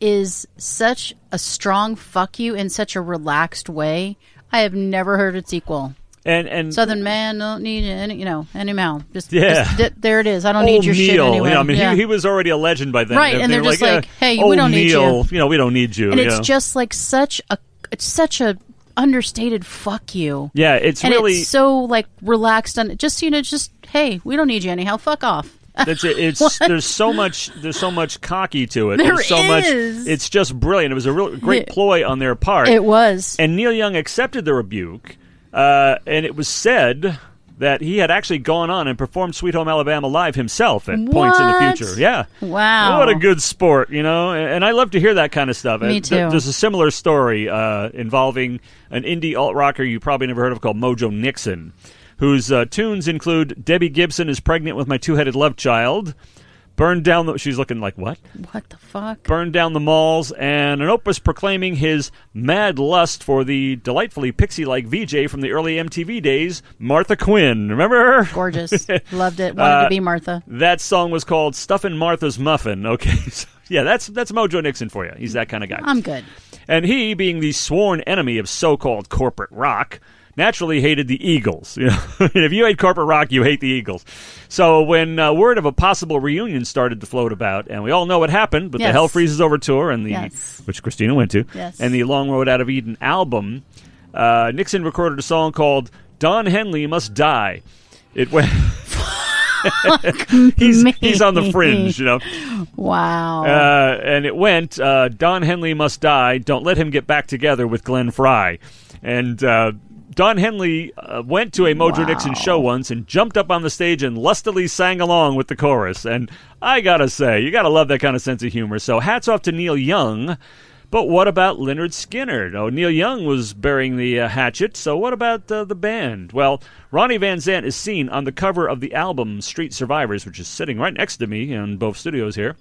is such a strong fuck you in such a relaxed way. I have never heard its equal. And and Southern man don't need you any, you know, any mouth. Just, Yeah. just- th- there it is. I don't need your shit Neil, anyway. you know, I mean, Yeah. he, he was already a legend by then. Right, and they they're just yeah, like, hey, oh, we don't need Neil, you. know, we don't need you. and it's know. just like such a it's such a understated fuck you. yeah, it's and really it's so like relaxed and just you know just hey, we don't need you anyhow. Fuck off. It's it's What? there's so much there's so much cocky to it. There there's so much it's just brilliant. It was a real great Yeah. ploy on their part. It was. and Neil Young accepted the rebuke, uh, and it was said that he had actually gone on and performed Sweet Home Alabama live himself at points in the future. Yeah. Wow. What a good sport, you know? And I love to hear that kind of stuff. Me too. There's a similar story uh, involving an indie alt rocker you probably never heard of called Mojo Nixon, whose uh, tunes include Debbie Gibson is pregnant with my two headed love child, burned down the. She's looking like, what? What the fuck? burned down the malls, and an opus proclaiming his mad lust for the delightfully pixie like VJ from the early MTV days, Martha Quinn. Remember her? Gorgeous. Loved it. Wanted Uh, to be Martha. That song was called Stuffin' Martha's Muffin. Okay. So, yeah, that's that's Mojo Nixon for you. He's that kind of guy. I'm good. And he, being the sworn enemy of so-called corporate rock, naturally hated the Eagles. You know, if you hate corporate rock, you hate the Eagles. So when uh, word of a possible reunion started to float about, and we all know what happened with the Hell Freezes Over tour and the Yes. which Christina went to, Yes. and the Long Road Out of Eden album, uh, Nixon recorded a song called "Don Henley Must Die." It went. he's he's on the fringe, you know. Wow. Uh, and it went, uh, Don Henley must die. Don't let him get back together with Glenn Frey. And uh, Don Henley uh, went to a Mojo Wow. Nixon show once and jumped up on the stage and lustily sang along with the chorus. And I gotta say, you gotta love that kind of sense of humor. So hats off to Neil Young. But what about Lynyrd Skynyrd? Oh, Neil Young was bearing the uh, hatchet, so what about uh, the band? Well, Ronnie Van Zant is seen on the cover of the album Street Survivors, which is sitting right next to me in both studios here,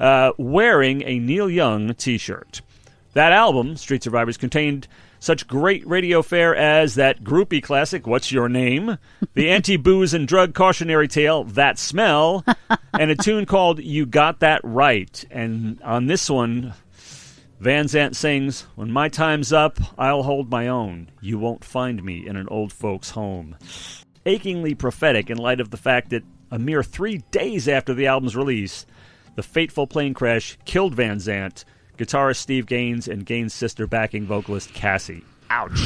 uh, wearing a Neil Young t shirt. That album, Street Survivors, contained such great radio fare as that groupie classic, What's Your Name? The anti booze and drug cautionary tale, That Smell, and a tune called You Got That Right. And on this one, Van Zant sings, When my time's up, I'll hold my own. You won't find me in an old folks' home. Achingly prophetic in light of the fact that a mere three days after the album's release, the fateful plane crash killed Van Zant, guitarist Steve Gaines, and Gaines' sister backing vocalist Cassie. Ouch.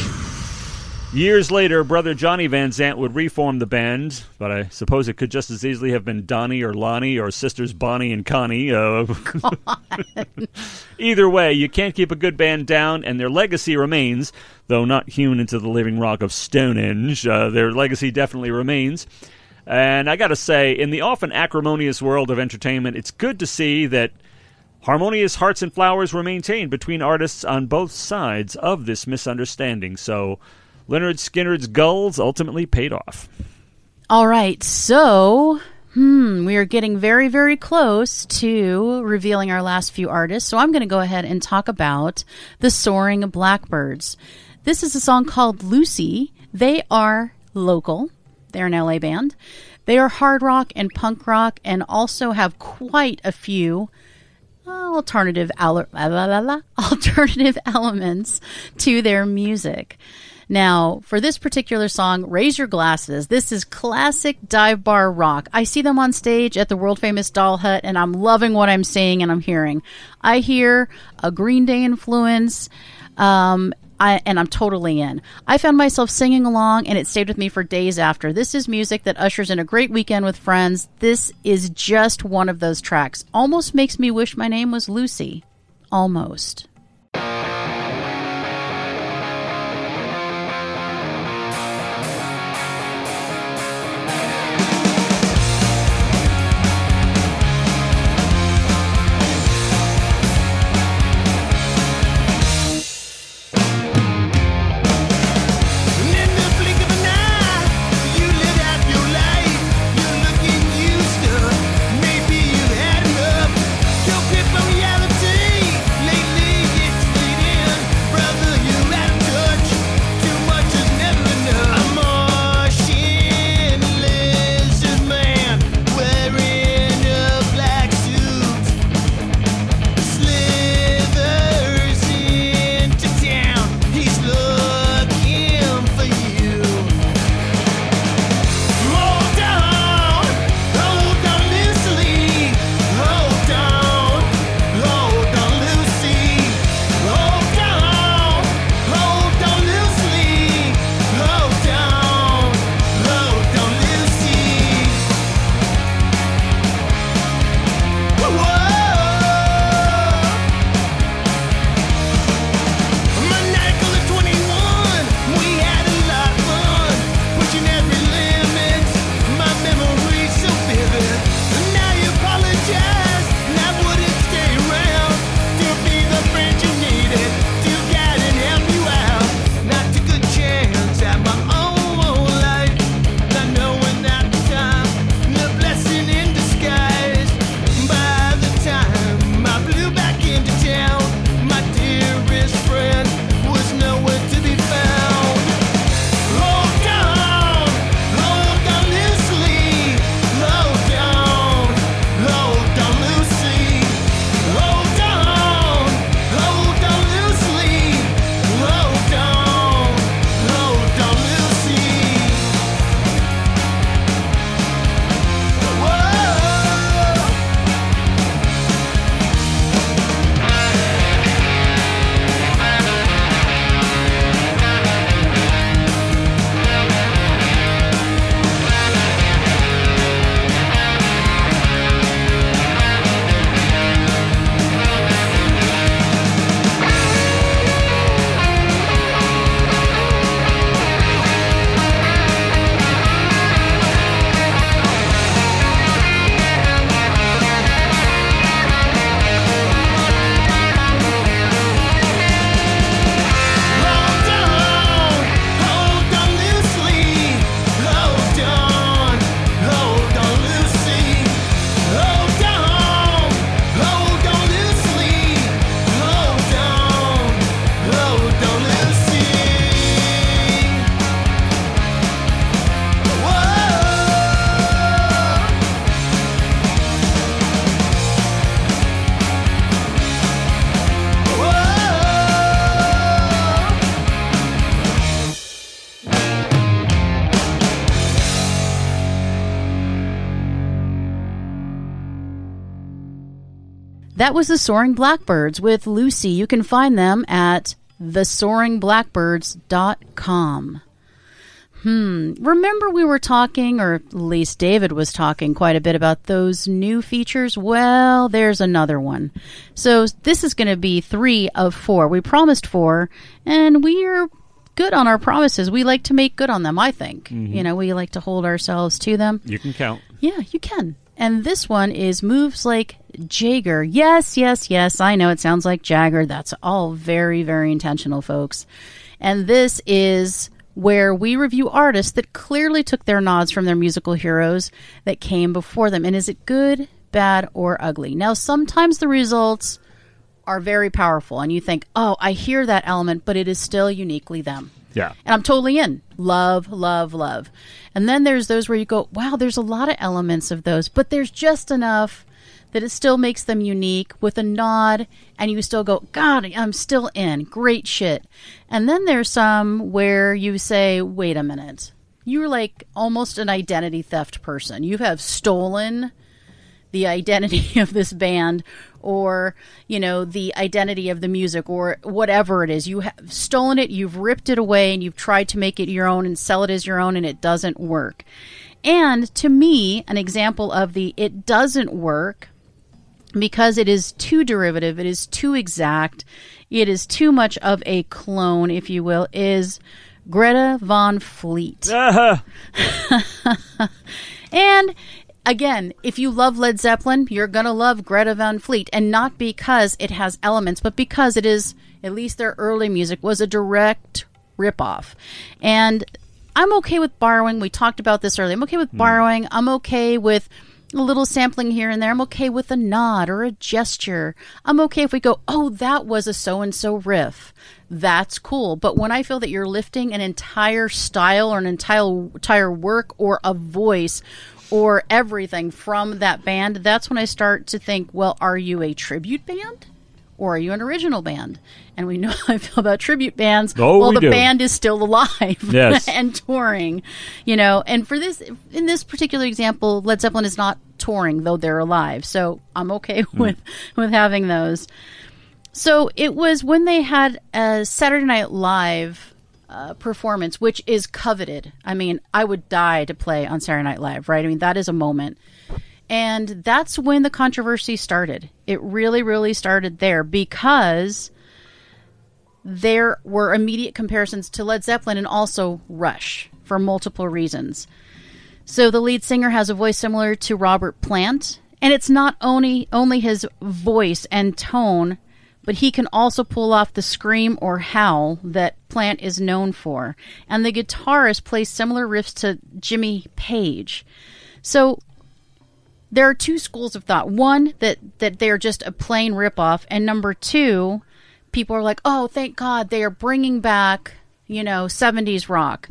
Years later, brother Johnny Van Zant would reform the band, but I suppose it could just as easily have been Donnie or Lonnie or sisters Bonnie and Connie. Uh, Either way, you can't keep a good band down, and their legacy remains, though not hewn into the living rock of Stonehenge. Uh, their legacy definitely remains. And I got to say, in the often acrimonious world of entertainment, it's good to see that harmonious hearts and flowers were maintained between artists on both sides of this misunderstanding. So, Lynyrd Skynyrd's gulls ultimately paid off. All right. So, hmm, we are getting very, very close to revealing our last few artists. So I'm going to go ahead and talk about the Soaring Blackbirds. This is a song called Lucy. They are local. They're an LA band. They are hard rock and punk rock and also have quite a few alternative la, la, la, la, alternative elements to their music. Now, for this particular song, Raise Your Glasses. This is classic dive bar rock. I see them on stage at the world famous Doll Hut, and I'm loving what I'm seeing and I'm hearing. I hear a Green Day influence, um, I, and I'm totally in. I found myself singing along, and it stayed with me for days after. This is music that ushers in a great weekend with friends. This is just one of those tracks. Almost makes me wish my name was Lucy. Almost. That was the Soaring Blackbirds with Lucy. You can find them at thesoaringblackbirds.com. Hmm. Remember, we were talking, or at least David was talking quite a bit about those new features? Well, there's another one. So, this is going to be three of four. We promised four, and we are good on our promises. We like to make good on them, I think. You know, we like to hold ourselves to them. You can count. Yeah, you can. And this one is moves like Jagger. Yes, yes, yes. I know it sounds like Jagger. That's all very, very intentional, folks. And this is where we review artists that clearly took their nods from their musical heroes that came before them. And is it good, bad, or ugly? Now, sometimes the results are very powerful, and you think, oh, I hear that element, but it is still uniquely them Yeah. and I'm totally in. Love, love, love. And then there's those where you go, wow, there's a lot of elements of those, but there's just enough that it still makes them unique with a nod, and you still go, God, I'm still in. Great shit. And then there's some where you say, wait a minute. You're like almost an identity theft person. You have stolen the identity of this band or you know the identity of the music or whatever it is you have stolen it you've ripped it away and you've tried to make it your own and sell it as your own and it doesn't work and to me an example of the it doesn't work because it is too derivative it is too exact it is too much of a clone if you will is Greta Van Fleet Ah, and again, if you love Led Zeppelin, you're going to love Greta Van Fleet. And not because it has elements, but because it is, at least their early music was a direct ripoff. And I'm okay with borrowing. We talked about this earlier. I'm okay with borrowing. I'm okay with a little sampling here and there. I'm okay with a nod or a gesture. I'm okay if we go, oh, that was a so and so riff. That's cool. But when I feel that you're lifting an entire style or an entire entire work or a voice or everything from that band, that's when I start to think, well, are you a tribute band? Or are you an original band? And we know how I feel about tribute bands. Oh, well, we the do. band is still alive Yes. and touring, you know. And for this, in this particular example, Led Zeppelin is not touring, though they're alive. So I'm okay Hmm. with with having those. So it was when they had a Saturday Night Live uh, performance, which is coveted. I mean, I would die to play on Saturday Night Live, right? I mean, that is a moment. And that's when the controversy started. It really, really started there because there were immediate comparisons to Led Zeppelin and also Rush for multiple reasons. So the lead singer has a voice similar to Robert Plant, and it's not only only his voice and tone, but he can also pull off the scream or howl that Plant is known for. And the guitarist plays similar riffs to Jimmy Page. So there are two schools of thought. One that that they're just a plain ripoff, and number two, people are like, "Oh, thank God they are bringing back, you know, '70s rock."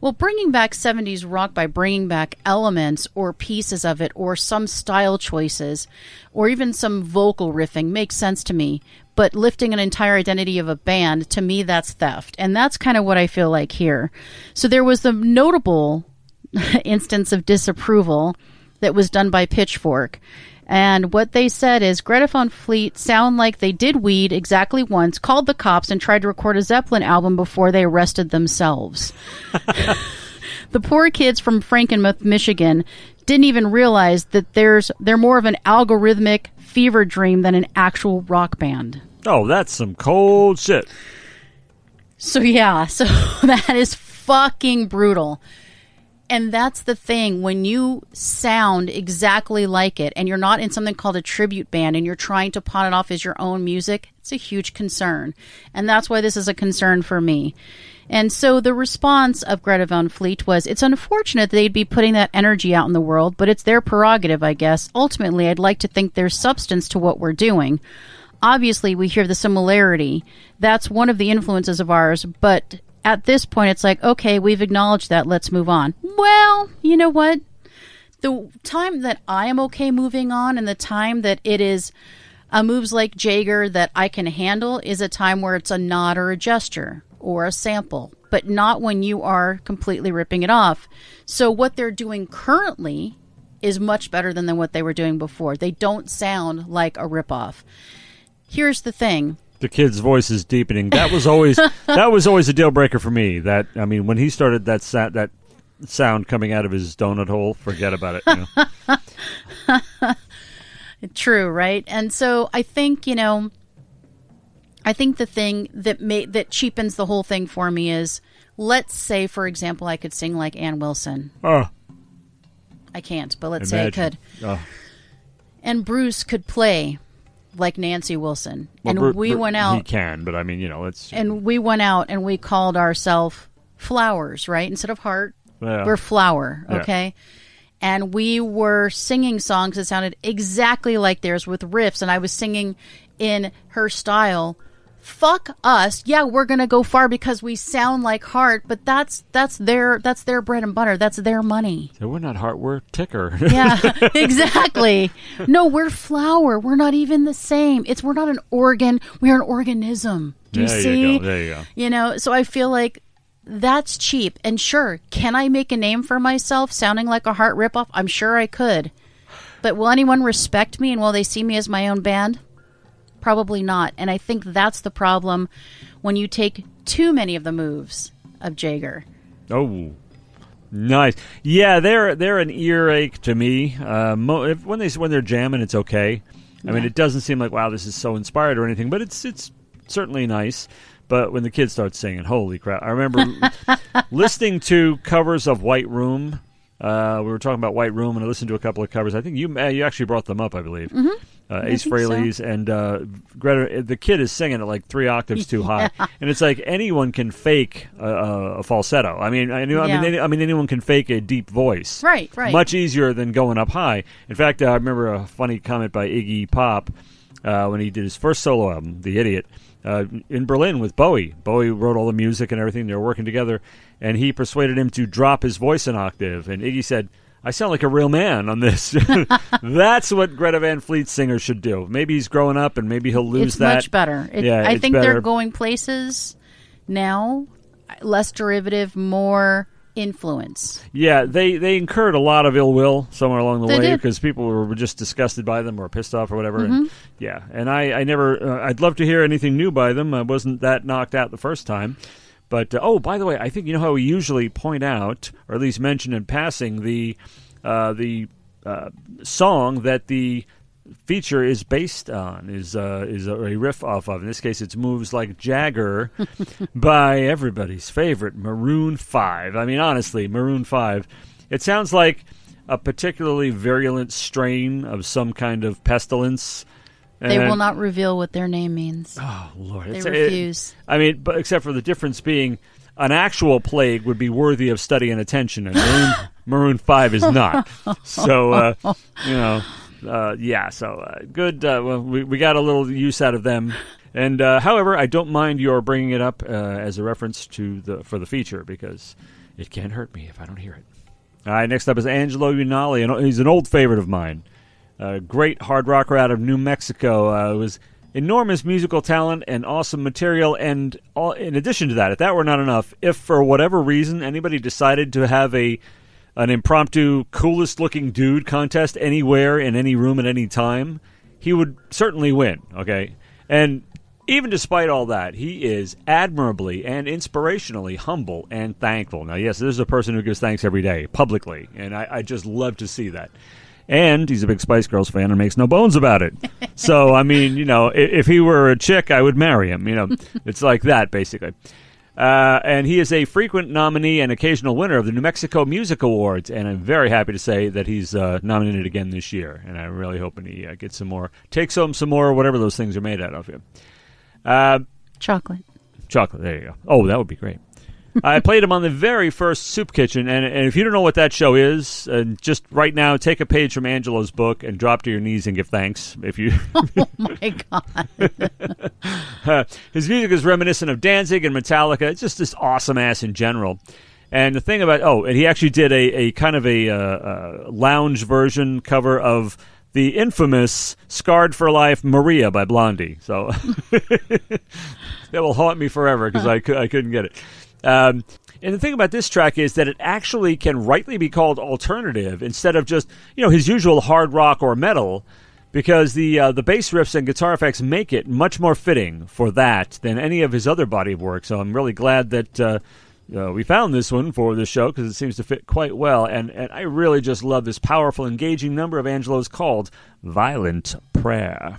Well, bringing back 70s rock by bringing back elements or pieces of it or some style choices or even some vocal riffing makes sense to me. But lifting an entire identity of a band, to me, that's theft. And that's kind of what I feel like here. So there was the notable instance of disapproval that was done by Pitchfork. And what they said is Greta Van Fleet sound like they did weed exactly once, called the cops, and tried to record a Zeppelin album before they arrested themselves. the poor kids from Frankenmuth, Michigan, didn't even realize that there's they're more of an algorithmic fever dream than an actual rock band. oh, that's some cold shit. So yeah, so that is fucking brutal. And that's the thing when you sound exactly like it and you're not in something called a tribute band and you're trying to pawn it off as your own music, it's a huge concern. And that's why this is a concern for me. And so the response of Greta Van Fleet was it's unfortunate they'd be putting that energy out in the world, but it's their prerogative, I guess. Ultimately, I'd like to think there's substance to what we're doing obviously we hear the similarity. That's one of the influences of ours, but at this point it's like, okay, we've acknowledged that, let's move on. Well, you know what? The time that I am okay moving on and the time that it is a moves like Jager that I can handle is a time where it's a nod or a gesture or a sample, but not when you are completely ripping it off. So what they're doing currently is much better than, than what they were doing before. They don't sound like a ripoff. Here's the thing. The kid's voice is deepening. That was always that was always a deal breaker for me. That I mean, when he started that sa- that sound coming out of his donut hole, forget about it. You know? True, right? And so I think, you know, I think the thing that may, that cheapens the whole thing for me is let's say for example I could sing like Ann Wilson. oh, I can't, but let's say I could. Oh. And Bruce could play like Nancy Wilson. Well, and Bru- we Bru- went He out can, but I mean, you know, it's and we went out and we called ourselves flowers, right? Instead of heart, Yeah. we're flower, Yeah. okay? And we were singing songs that sounded exactly like theirs with riffs, and I was singing in her style. Fuck us. Yeah, we're gonna go far because we sound like heart, but that's that's their that's their bread and butter. That's their money. we're not heart, we're ticker. Yeah, exactly. No, we're flower. We're not even the same. It's we're not an organ. We are an organism. Do you there see? you go. There you go. You know, so I feel like that's cheap. And sure, can I make a name for myself sounding like a heart ripoff? I'm sure I could. But will anyone respect me and will they see me as my own band? Probably not. And I think that's the problem when you take too many of the moves of Jaeger. Oh, nice. Yeah, they're they're an earache to me. Uh, mo- if, when they when they're jamming, it's okay. I mean, it doesn't seem like wow, this is so inspired or anything, but it's it's certainly nice. But when the kids start singing, holy crap! I remember listening to covers of White Room. Uh, we were talking about White Room, and I listened to a couple of covers. I think you uh, you actually brought them up, I believe. Uh, Ace think so. Frehley's and uh, Greta. The kid is singing at like three octaves too high, and it's like anyone can fake a, a, falsetto. I mean, I, I mean, Yeah. any, I mean, anyone can fake a deep voice. Right, right. Much easier than going up high. In fact, uh, I remember a funny comment by Iggy Pop uh, when he did his first solo album, The Idiot, uh, in Berlin with Bowie. Bowie wrote all the music and everything. They were working together, and he persuaded him to drop his voice an octave. And Iggy said, I sound like a real man on this. That's what Greta Van Fleet singer should do. Maybe he's growing up, and maybe he'll lose it's that. much better. It, Yeah, I think better. they're going places now, less derivative, more influence. Yeah, they they incurred a lot of ill will somewhere along the They way because people were just disgusted by them or pissed off or whatever. Mm-hmm. And, yeah, and I I never uh, I'd love to hear anything new by them. I wasn't that knocked out the first time. But uh, oh, by the way, I think you know how we usually point out or at least mention in passing the uh, the uh, song that the feature is based on is uh, is a riff off of. In this case, it's "Moves Like Jagger" by everybody's favorite Maroon Five. I mean, honestly, Maroon Five. It sounds like a particularly virulent strain of some kind of pestilence. They will not reveal what their name means. Oh Lord, they it's- it- refuse. I mean, but except for the difference being, an actual plague would be worthy of study and attention, and Maroon, Maroon Five is not. So uh, you know, uh, yeah. So uh, good. Uh, well, we we got a little use out of them. And uh, however, I don't mind your bringing it up uh, as a reference to the for the feature because it can't hurt me if I don't hear it. All right, next up is Angelo Unale, and he's an old favorite of mine. A great hard rocker out of New Mexico. Uh, was enormous musical talent and awesome material. And all, in addition to that, if that were not enough, if for whatever reason anybody decided to have a an impromptu coolest looking dude contest anywhere in any room at any time, he would certainly win. Okay, and even despite all that, he is admirably and inspirationally humble and thankful. Now, yes, this is a person who gives thanks every day publicly, and I, I just love to see that. And he's a big Spice Girls fan and makes no bones about it. so, I mean, you know, if, if he were a chick, I would marry him. You know, it's like that, basically. Uh, and he is a frequent nominee and occasional winner of the New Mexico Music Awards. And I'm very happy to say that he's uh, nominated again this year. And I'm really hoping he uh, gets some more, takes home some more, whatever those things are made out of. Him. Uh, Chocolate. chocolate. There you go. Oh, that would be great. I played him on the very first Soup Kitchen, and, and if you don't know what that show is, uh, just right now take a page from Angelo's book and drop to your knees and give thanks. If you, oh My God. Uh, his music is reminiscent of Danzig and Metallica. It's just this awesome ass in general. And the thing about oh, and he actually did a, a kind of a uh, uh, lounge version cover of the infamous "Scarred for Life" Maria by Blondie. So that will haunt me forever because I, I couldn't get it. Um, and the thing about this track is that it actually can rightly be called alternative instead of just you know his usual hard rock or metal, because the uh, the bass riffs and guitar effects make it much more fitting for that than any of his other body of work. So I'm really glad that. Uh, uh, we found this one for the show because it seems to fit quite well, and, and I really just love this powerful, engaging number of Angelo's called Violent Prayer.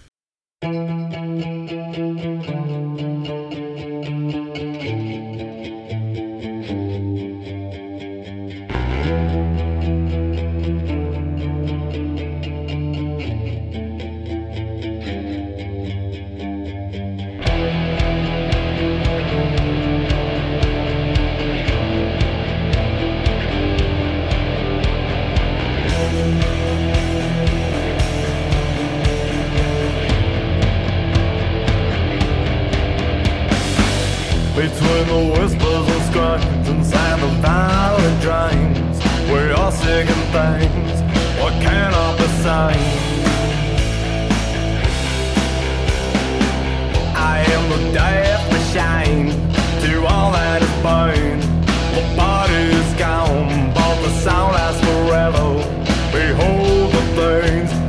Between the whispers and screams inside the violent dreams, we're all singing things. What cannot be seen? I am the death machine to all that is been. The body is gone, but the sound lasts forever. Behold the things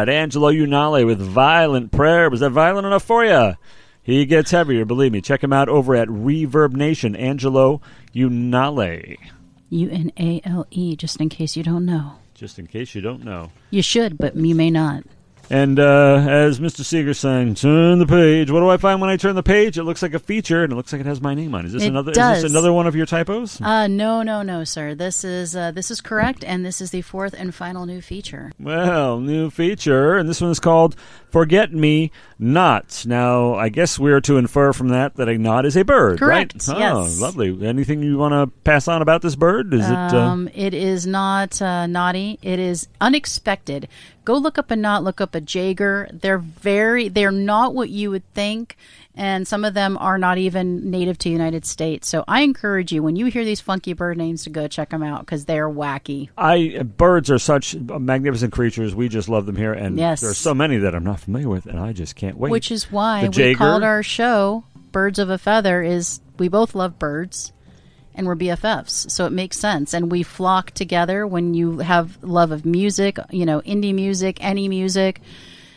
right, Angelo Unale with Violent Prayer. Was that violent enough for you? He gets heavier, believe me. Check him out over at Reverb Nation. Angelo Unale. U N A L E, just in case you don't know. Just in case you don't know. You should, but you may not. And uh, as Mr. Seger sang, turn the page. What do I find when I turn the page? It looks like a feature, and it looks like it has my name on. it. Is this It another? Is does. this another one of your typos? Uh, no, no, no, sir. This is uh, this is correct, and this is the fourth and final new feature. Well, new feature, and this one is called "Forget Me Not." Now, I guess we're to infer from that that a knot is a bird, Correct, right? yes. Oh, lovely. Anything you want to pass on about this bird? Is it? Uh, Um, it is not uh, naughty. It is unexpected. Go look up a knot. Look up a jager. They're very. They're not what you would think, and some of them are not even native to the United States. So I encourage you when you hear these funky bird names to go check them out because they're wacky. I birds are such magnificent creatures. We just love them here, and Yes. there are so many that I'm not familiar with, and I just can't wait. Which is why The we jager? called our show "Birds of a Feather." Is we both love birds, and we're BFFs, so it makes sense. And we flock together when you have love of music, you know, indie music, any music,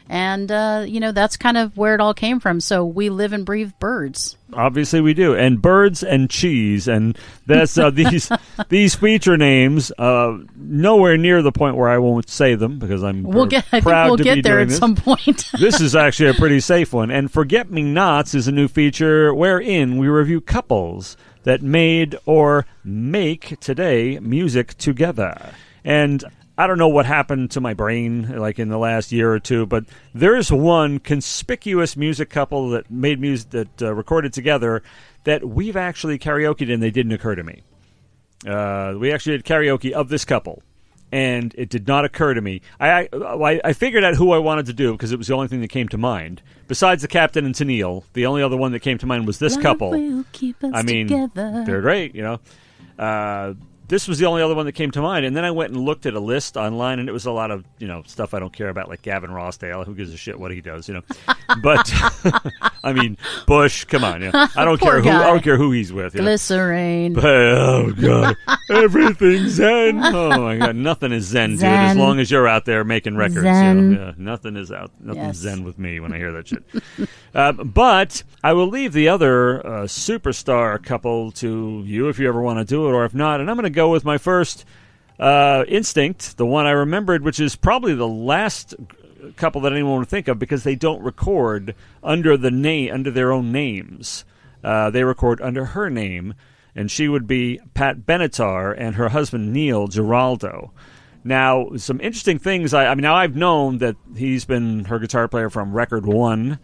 and uh, you know that's kind of where it all came from. So we live and breathe birds. Obviously, we do, and birds and cheese, and that's uh, these these feature names. Uh, nowhere near the point where I won't say them because I'm We'll get. I proud we'll to get be there doing at this. some point. this is actually a pretty safe one. And Forget Me Nots is a new feature wherein we review couples that made or make today music together. And I don't know what happened to my brain like in the last year or two, but there's one conspicuous music couple that made music that uh, recorded together that we've actually karaokeed and they didn't occur to me. Uh, we actually did karaoke of this couple, and it did not occur to me. I I, I figured out who I wanted to do because it was the only thing that came to mind. Besides the captain and Tennille, the only other one that came to mind was this Love couple. will keep us I mean, together. they're great, you know. Uh, this was the only other one that came to mind, and then I went and looked at a list online, and it was a lot of you know stuff I don't care about, like Gavin Rossdale. Who gives a shit what he does, you know? But I mean, Bush, come on, know, I don't care who I don't care who he's with. Know? Glycerine. Oh god, everything's zen. Oh my god, nothing is zen, dude. As long as you're out there making records, Zen. You know? yeah, nothing is out. Nothing's Yes. zen with me when I hear that shit. uh, but I will leave the other uh, superstar couple to you if you ever want to do it, or if not. And I'm going to go with my first uh, instinct, the one I remembered, which is probably the last couple that anyone would think of because they don't record under the name under their own names. Uh, they record under her name, and she would be Pat Benatar and her husband Neil Giraldo. Now, some interesting things. I, I mean, now I've known that he's been her guitar player from Record One,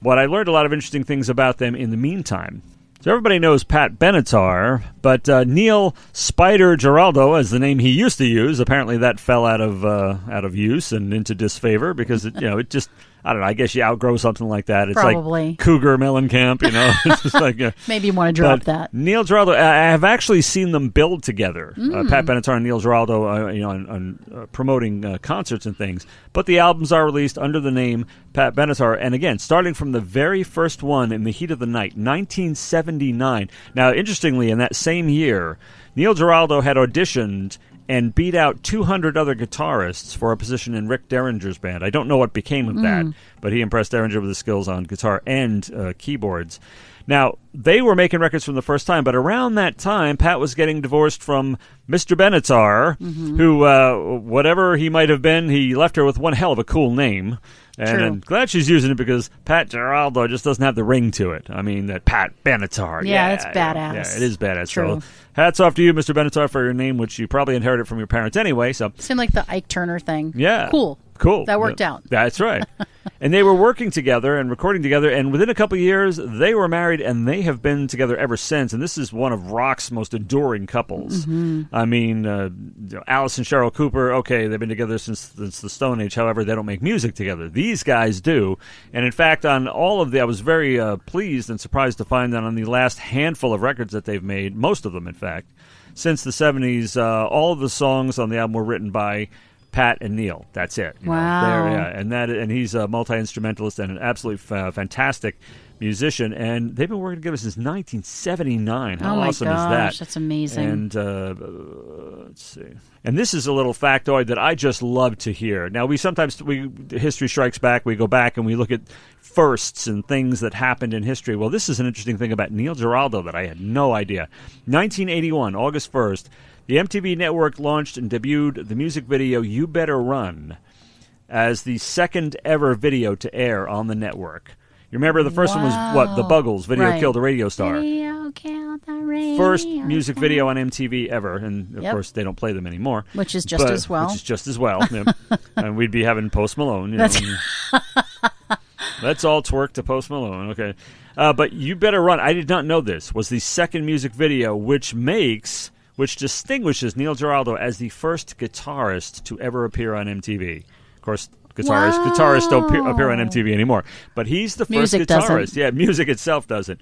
but I learned a lot of interesting things about them in the meantime. So everybody knows Pat Benatar, but uh, Neil Spider Giraldo, as the name he used to use, apparently that fell out of uh, out of use and into disfavor because it, you know it just I don't know. I guess you outgrow something like that. It's Probably. like Cougar Mellencamp, you know. it's just like uh, Maybe you want to drop that. Neil Giraldo, I have actually seen them billed together. Hmm. Uh, Pat Benatar and Neil Giraldo, uh, you know, on, on uh, promoting uh, concerts and things. But the albums are released under the name Pat Benatar, and again, starting from the very first one in the heat of the night, 1979. Now, interestingly, in that same year, Neil Giraldo had auditioned and beat out 200 other guitarists for a position in Rick Derringer's band. I don't know what became of that, but he impressed Derringer with his skills on guitar and uh, keyboards. Now, they were making records from the first time, but around that time, Pat was getting divorced from Mr. Benatar, who, uh, whatever he might have been, he left her with one hell of a cool name. And True. I'm glad she's using it because Pat Giraldo just doesn't have the ring to it. I mean, that Pat Benatar. Yeah, Yeah, it's yeah, badass. Yeah, it is badass. True. So, hats off to you, Mr. Benatar, for your name, which you probably inherited from your parents anyway. So, Seemed like the Ike Turner thing. yeah. Cool. Cool. That worked Yeah. out. That's right. and they were working together and recording together, and within a couple of years, they were married, and they have been together ever since. And this is one of rock's most enduring couples. Mm-hmm. I mean, uh, Alice and Cheryl Cooper, okay, they've been together since, since the Stone Age. However, they don't make music together. These guys do. And in fact, on all of the, I was very uh, pleased and surprised to find that on the last handful of records that they've made, most of them, in fact, since the 70s, uh, all of the songs on the album were written by Pat and Neil. That's it. you know. Wow. Yeah, and that and he's a multi instrumentalist and an absolutely fa- fantastic musician, and they've been working together since 1979. How oh my awesome gosh, is that? that's amazing. And uh, uh, let's see. And this is a little factoid that I just love to hear. Now we sometimes we history strikes back. We go back and we look at firsts and things that happened in history. Well, this is an interesting thing about Neil Giraldo that I had no idea. 1981, August 1st, the MTV network launched and debuted the music video "You Better Run" as the second ever video to air on the network. You remember the first one was what? The Buggles video Right. killed a radio star Radio killed the radio. first music video on MTV ever, and of Yep. course they don't play them anymore. Which is just But- as well. Which is just as well. yeah. and we'd be having Post Malone. You know, and- let's all twerk to Post Malone. Okay, uh, but you better run. I did not know this was the second music video, which makes which distinguishes Neil Giraldo as the first guitarist to ever appear on MTV. Of course. Guitarists, Wow. guitarists don't appear, appear on MTV anymore, but he's the first guitarist. doesn't. Yeah, music itself doesn't.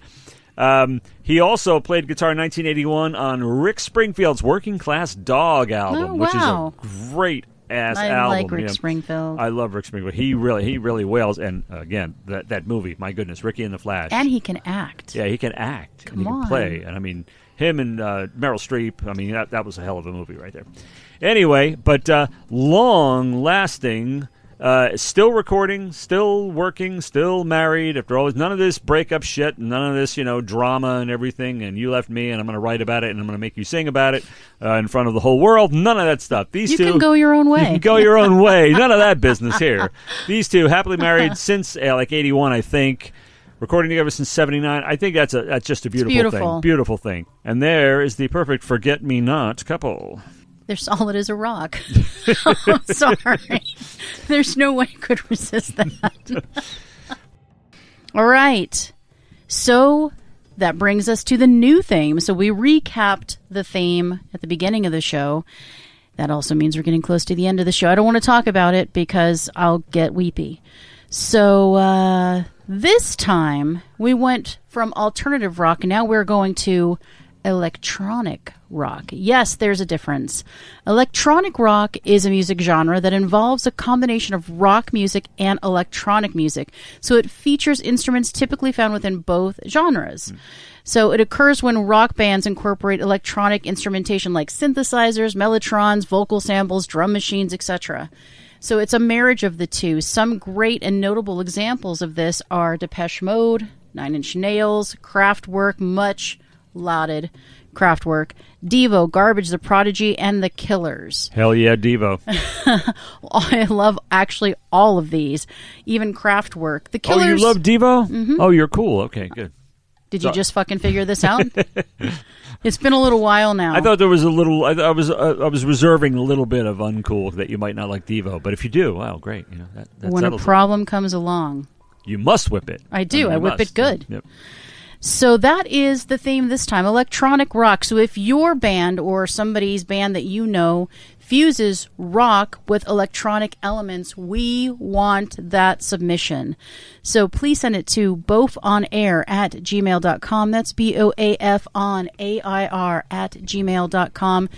Um, he also played guitar in 1981 on Rick Springfield's Working Class Dog album, Oh, which is a great ass I album. like Rick yeah. Springfield. I love Rick Springfield. He really, he really wails. And again, that that movie, my goodness, Ricky and the Flash. and he can act. yeah, he can act Come and he Come can play. And I mean, him and uh, Meryl Streep. I mean, that that was a hell of a movie right there. Anyway, but uh, long lasting. Uh, still recording, still working, still married. After all, none of this breakup shit, none of this, you know, drama and everything. And you left me, and I'm going to write about it, and I'm going to make you sing about it uh, in front of the whole world. None of that stuff. These You two can go your own way. You can go your own way. None of that business here. These two happily married since uh, like '81, I think. Recording together since '79. I think that's a that's just a beautiful, beautiful. thing. Beautiful thing. And there is the perfect forget me not couple. They're solid as a rock. I'm sorry. There's no way I could resist that. All right. So that brings us to the new theme. So we recapped the theme at the beginning of the show. That also means we're getting close to the end of the show. I don't want to talk about it because I'll get weepy. So uh, this time we went from alternative rock, and now we're going to electronic rock. Yes, there's a difference. Electronic rock is a music genre that involves a combination of rock music and electronic music. So it features instruments typically found within both genres. So it occurs when rock bands incorporate electronic instrumentation like synthesizers, mellotrons, vocal samples, drum machines, etc. So it's a marriage of the two. Some great and notable examples of this are Depeche Mode, Nine Inch Nails, Kraftwerk, much lauded Kraftwerk, Devo, Garbage, The Prodigy, and The Killers. Hell yeah, Devo. I love actually all of these, even Kraftwerk. The Killers. oh, you love Devo? Mm-hmm. Oh, you're cool. Okay, good. Did you just fucking figure this out? it's been a little while now. I thought there was a little. I, I was. Uh, I was reserving a little bit of uncool that you might not like Devo, but if you do, wow, great. You know that. that when a settles it. problem comes along. you must whip it. I do. mean, I whip it must. good. Yep. So that is the theme this time electronic rock. So if your band or somebody's band that you know fuses rock with electronic elements, we want that submission. So please send it to boafonair at gmail.com. That's B O A F on A I R at gmail.com.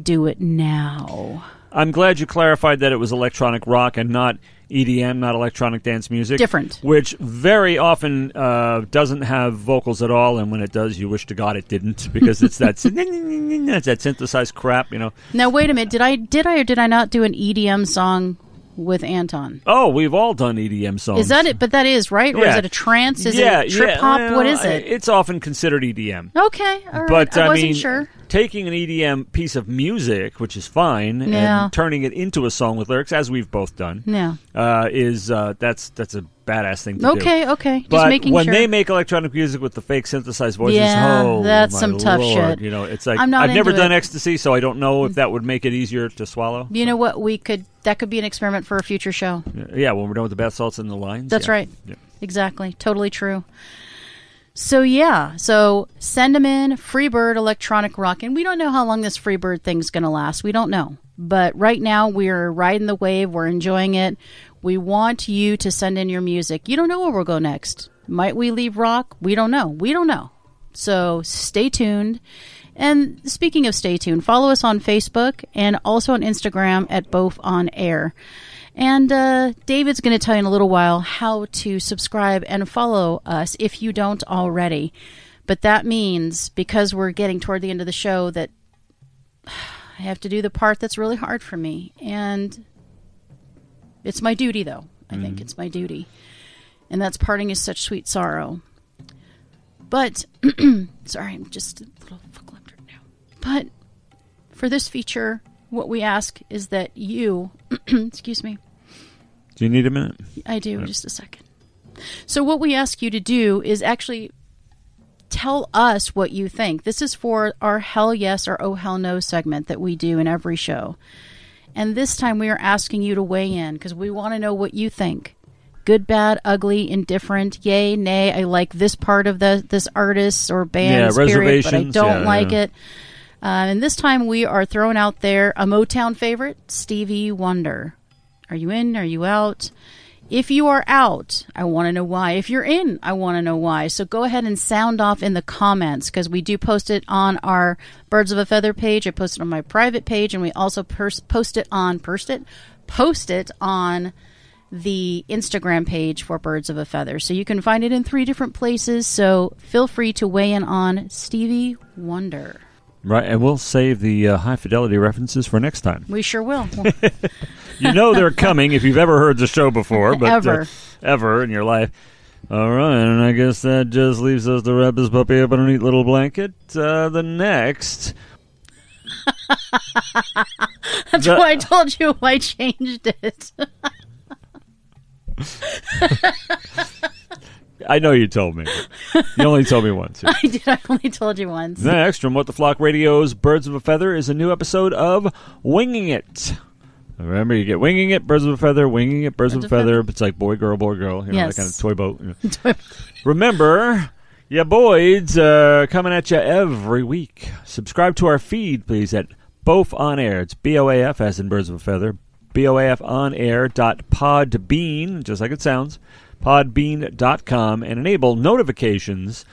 Do it now. I'm glad you clarified that it was electronic rock and not EDM, not electronic dance music. Different. Which very often uh, doesn't have vocals at all, and when it does, you wish to God it didn't because it's that it's that synthesized crap, you know. Now wait a minute. Did I did I or did I not do an EDM song with Anton? Oh, we've all done EDM songs. Is that it? But that is right, or is it a trance? Is yeah, it trip yeah, hop? well, what is it? It's often considered EDM. Okay, all right. But I I, wasn't mean, sure. Taking an EDM piece of music, which is fine, Yeah. and turning it into a song with lyrics, as we've both done, Yeah. uh, is uh, that's that's a badass thing to do. Okay, okay. Just But making when sure. they make electronic music with the fake synthesized voices, Yeah, oh, that's some tough shit. You know, it's like I'm not I've never done it. ecstasy, so I don't know if that would make it easier to swallow. you know what? We could. That could be an experiment for a future show. Yeah, when we're done with the bath salts and the lines. That's yeah. right. Exactly. Totally true. So yeah, so send them in Freebird Electronic Rock, and we don't know how long this Freebird thing's going to last. We don't know, but right now we're riding the wave. We're enjoying it. We want you to send in your music. You don't know where we'll go next. Might we leave rock? We don't know. We don't know. So stay tuned. And speaking of stay tuned, follow us on Facebook and also on Instagram at Boaf on air. And uh, David's going to tell you in a little while how to subscribe and follow us if you don't already. But that means because we're getting toward the end of the show that I have to do the part that's really hard for me. And it's my duty, though. I think it's my duty. And that's parting is such sweet sorrow. But, sorry, I'm just a little right now. But for this feature, what we ask is that you, excuse me, Do you need a minute? I do, just a second. So, what we ask you to do is actually tell us what you think. This is for our Hell Yes or Oh Hell No segment that we do in every show. And this time we are asking you to weigh in because we want to know what you think. Good, bad, ugly, indifferent, yay, nay. I like this part of the this artist or band, Yeah, period, but I don't yeah, like yeah. it. Uh, and this time we are throwing out there a Motown favorite, Stevie Wonder. Are you in? Are you out? If you are out, I want to know why. If you're in, I want to know why. So go ahead and sound off in the comments because we do post it on our Birds of a Feather page. I post it on my private page, and we also pers- post it on post it post it on the Instagram page for Birds of a Feather. So you can find it in three different places. So feel free to weigh in on Stevie Wonder. Right, and we'll save the uh, high fidelity references for next time. We sure will. You know they're coming if you've ever heard the show before, but Ever. Uh, ever in your life. All right, and I guess that just leaves us to wrap this puppy up in a neat little blanket. Uh, the next, That's The- why I told you I changed it. I know you told me. You only told me once. I did. I only told you once. Next, from What the Flock Radio's Birds of a Feather is a new episode of Winging It. Remember, you get Winging It, Birds of a Feather, Winging It, Birds of a Birds of a Feather. It's like boy, girl, boy, girl. You know, Yes. that kind of toy boat. you know. Remember, yeah, boys, uh, coming at you every week. Subscribe to our feed, please, at Boaf On Air. It's B O A F as in Birds of a Feather. B O A F on air dot podbean, just like it sounds, podbean.com, and enable notifications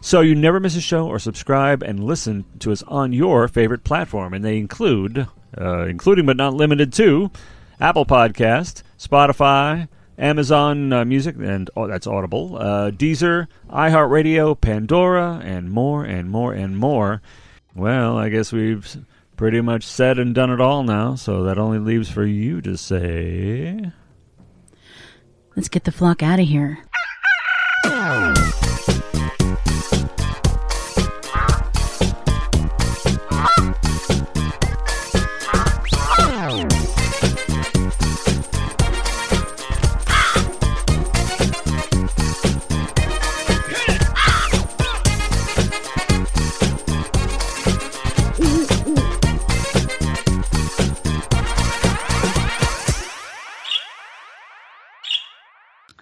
so you never miss a show or subscribe and listen to us on your favorite platform. And they include, uh, including but not limited to, Apple Podcast, Spotify, Amazon uh, Music, and oh, that's Audible, uh, Deezer, iHeartRadio, Pandora, and more and more and more. Well, I guess we've pretty much said and done it all now, so that only leaves for you to say. Let's get the flock out of here.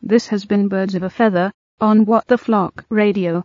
This has been Birds of a Feather on What the Flock Radio.